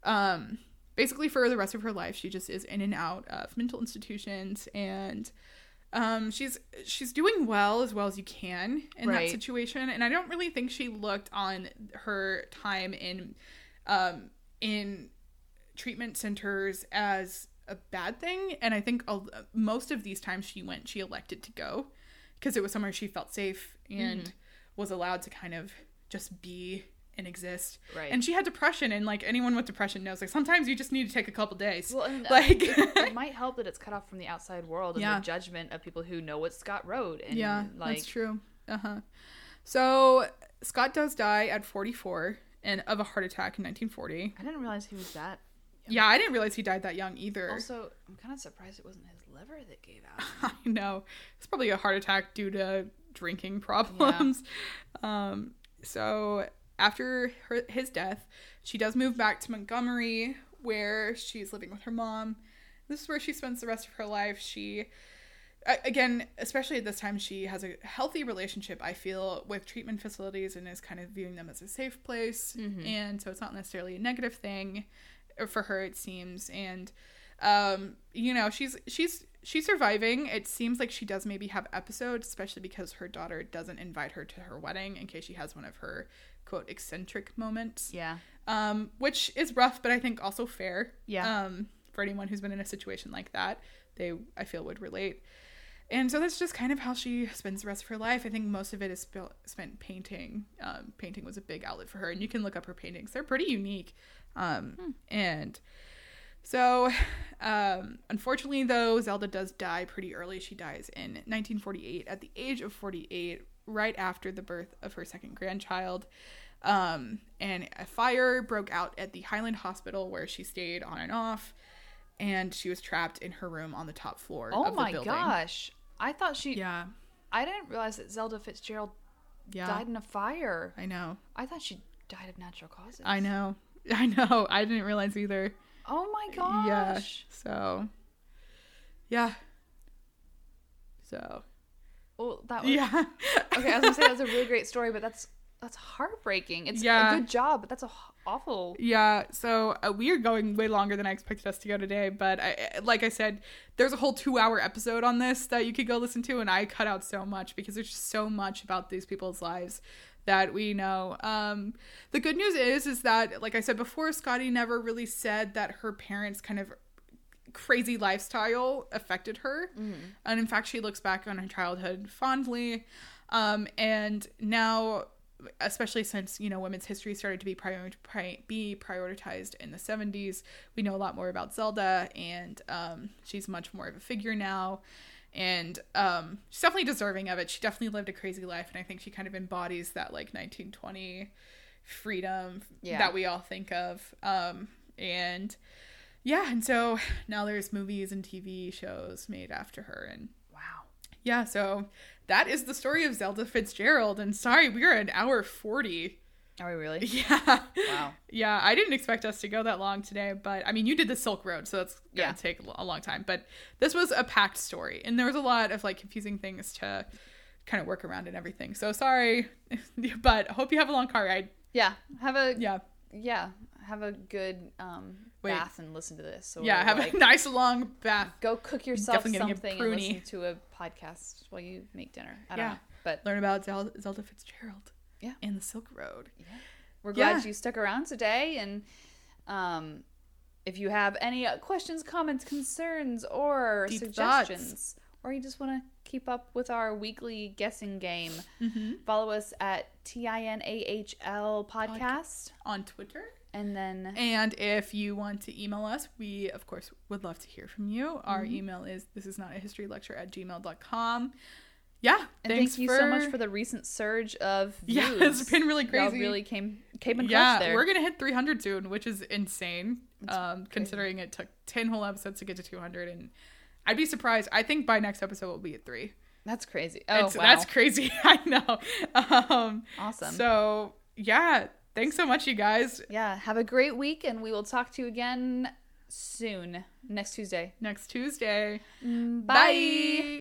um, basically, for the rest of her life, she just is in and out of mental institutions and um she's she's doing well as well as you can in Right. that situation and i don't really think she looked on her time in um in treatment centers as a bad thing and i think a, most of these times she went she elected to go because it was somewhere she felt safe and Mm-hmm. was allowed to kind of just be and exist Right. and she had depression and like anyone with depression knows like sometimes you just need to take a couple days Well, and, uh, <laughs> like it, it <laughs> might help that it's cut off from the outside world and Yeah. the judgment of people who know what Scott wrote. And yeah like, that's true uh-huh so scott does die at 44 and of a heart attack in 1940 I didn't realize he was that. yeah i didn't realize he died that young either Also, I'm kind of surprised it wasn't his liver that gave out. <laughs> I know. It's probably a heart attack due to drinking problems. Um, so after her, his death, she does move back to Montgomery, where she's living with her mom. This is where she spends the rest of her life. She, again, especially at this time, she has a healthy relationship, I feel, with treatment facilities and is kind of viewing them as a safe place. And so it's not necessarily a negative thing for her, it seems. And, um, you know, she's, she's, she's surviving. It seems like she does maybe have episodes, especially because her daughter doesn't invite her to her wedding in case she has one of her quote eccentric moments Yeah. um, which is rough, but I think also fair. Yeah. Um, for anyone who's been in a situation like that, they I feel would relate. And so that's just kind of how she spends the rest of her life. I think most of it is spil- spent painting. Um, painting was a big outlet for her, and you can look up her paintings; they're pretty unique. Um, And so, um, unfortunately, though, Zelda does die pretty early. She dies in 1948 at the age of 48, right after the birth of her second grandchild. Um, and a fire broke out at the Highland Hospital where she stayed on and off, and she was trapped in her room on the top floor Oh of the my building. gosh. I thought she. Yeah, I didn't realize that Zelda Fitzgerald yeah, died in a fire. I know, I thought she died of natural causes. I know, <laughs> I know. I didn't realize either. Oh my gosh. Yeah. So, yeah. So, Well, that was. yeah. Okay, I was gonna say that was a really great story, but that's that's heartbreaking. It's Yeah. a good job, but that's a awful. Yeah, so uh, we are going way longer than I expected us to go today, but I, like I said, there's a whole two-hour episode on this that you could go listen to, and I cut out so much because there's just so much about these people's lives that we know. Um, the good news is, is that, like I said before, Scottie never really said that her parents' kind of crazy lifestyle affected her, and in fact, she looks back on her childhood fondly. Um, and now, especially since you know women's history started to be prior- pri- be prioritized in the 70s, we know a lot more about Zelda, and um, she's much more of a figure now and um, she's definitely deserving of it. She definitely lived a crazy life, and I think she kind of embodies that like 1920 freedom Yeah. that we all think of. Um, and yeah, and so now there's movies and TV shows made after her, and Wow. yeah, so that is the story of Zelda Fitzgerald. And sorry, we are an hour 40. Are we really? <laughs> Yeah. Wow. Yeah, I didn't expect us to go that long today, but I mean, you did the Silk Road, so that's gonna Yeah. take a a long time. But this was a packed story, and there was a lot of like confusing things to kind of work around and everything. So sorry, <laughs> but hope you have a long car ride. Yeah. Have a Yeah, yeah. Have a good um, Wait. bath and listen to this. Or yeah, have like, a <laughs> nice long bath. go cook yourself Definitely getting a something and listen to a podcast while you make dinner. I don't Yeah. know, but Learn about Zelda, Fitzgerald. Yeah. and the Silk Road. Yeah, we're glad Yeah. you stuck around today. And um, if you have any uh, questions, comments, concerns, or Deep suggestions, or you just want to keep up with our weekly guessing game, Mm-hmm. follow us at TINAHL podcast. On Twitter. And then And if you want to email us, we of course would love to hear from you. Our Mm-hmm. email is this is not a history lecture at gmail.com. Yeah. and thanks thank you so much for the recent surge of views. <laughs> Yeah, it's been really crazy. really came came and yeah, there. we're gonna hit 300 soon, which is insane. Um, considering it took 10 whole episodes to get to 200, and I'd be surprised. I think by next episode we'll be at three. That's crazy. Oh, It's- wow. That's crazy. <laughs> I know. Um, awesome. So yeah, thanks so much, you guys. yeah, have a great week, and we will talk to you again soon next Tuesday. Next Tuesday. Mm, bye. Bye.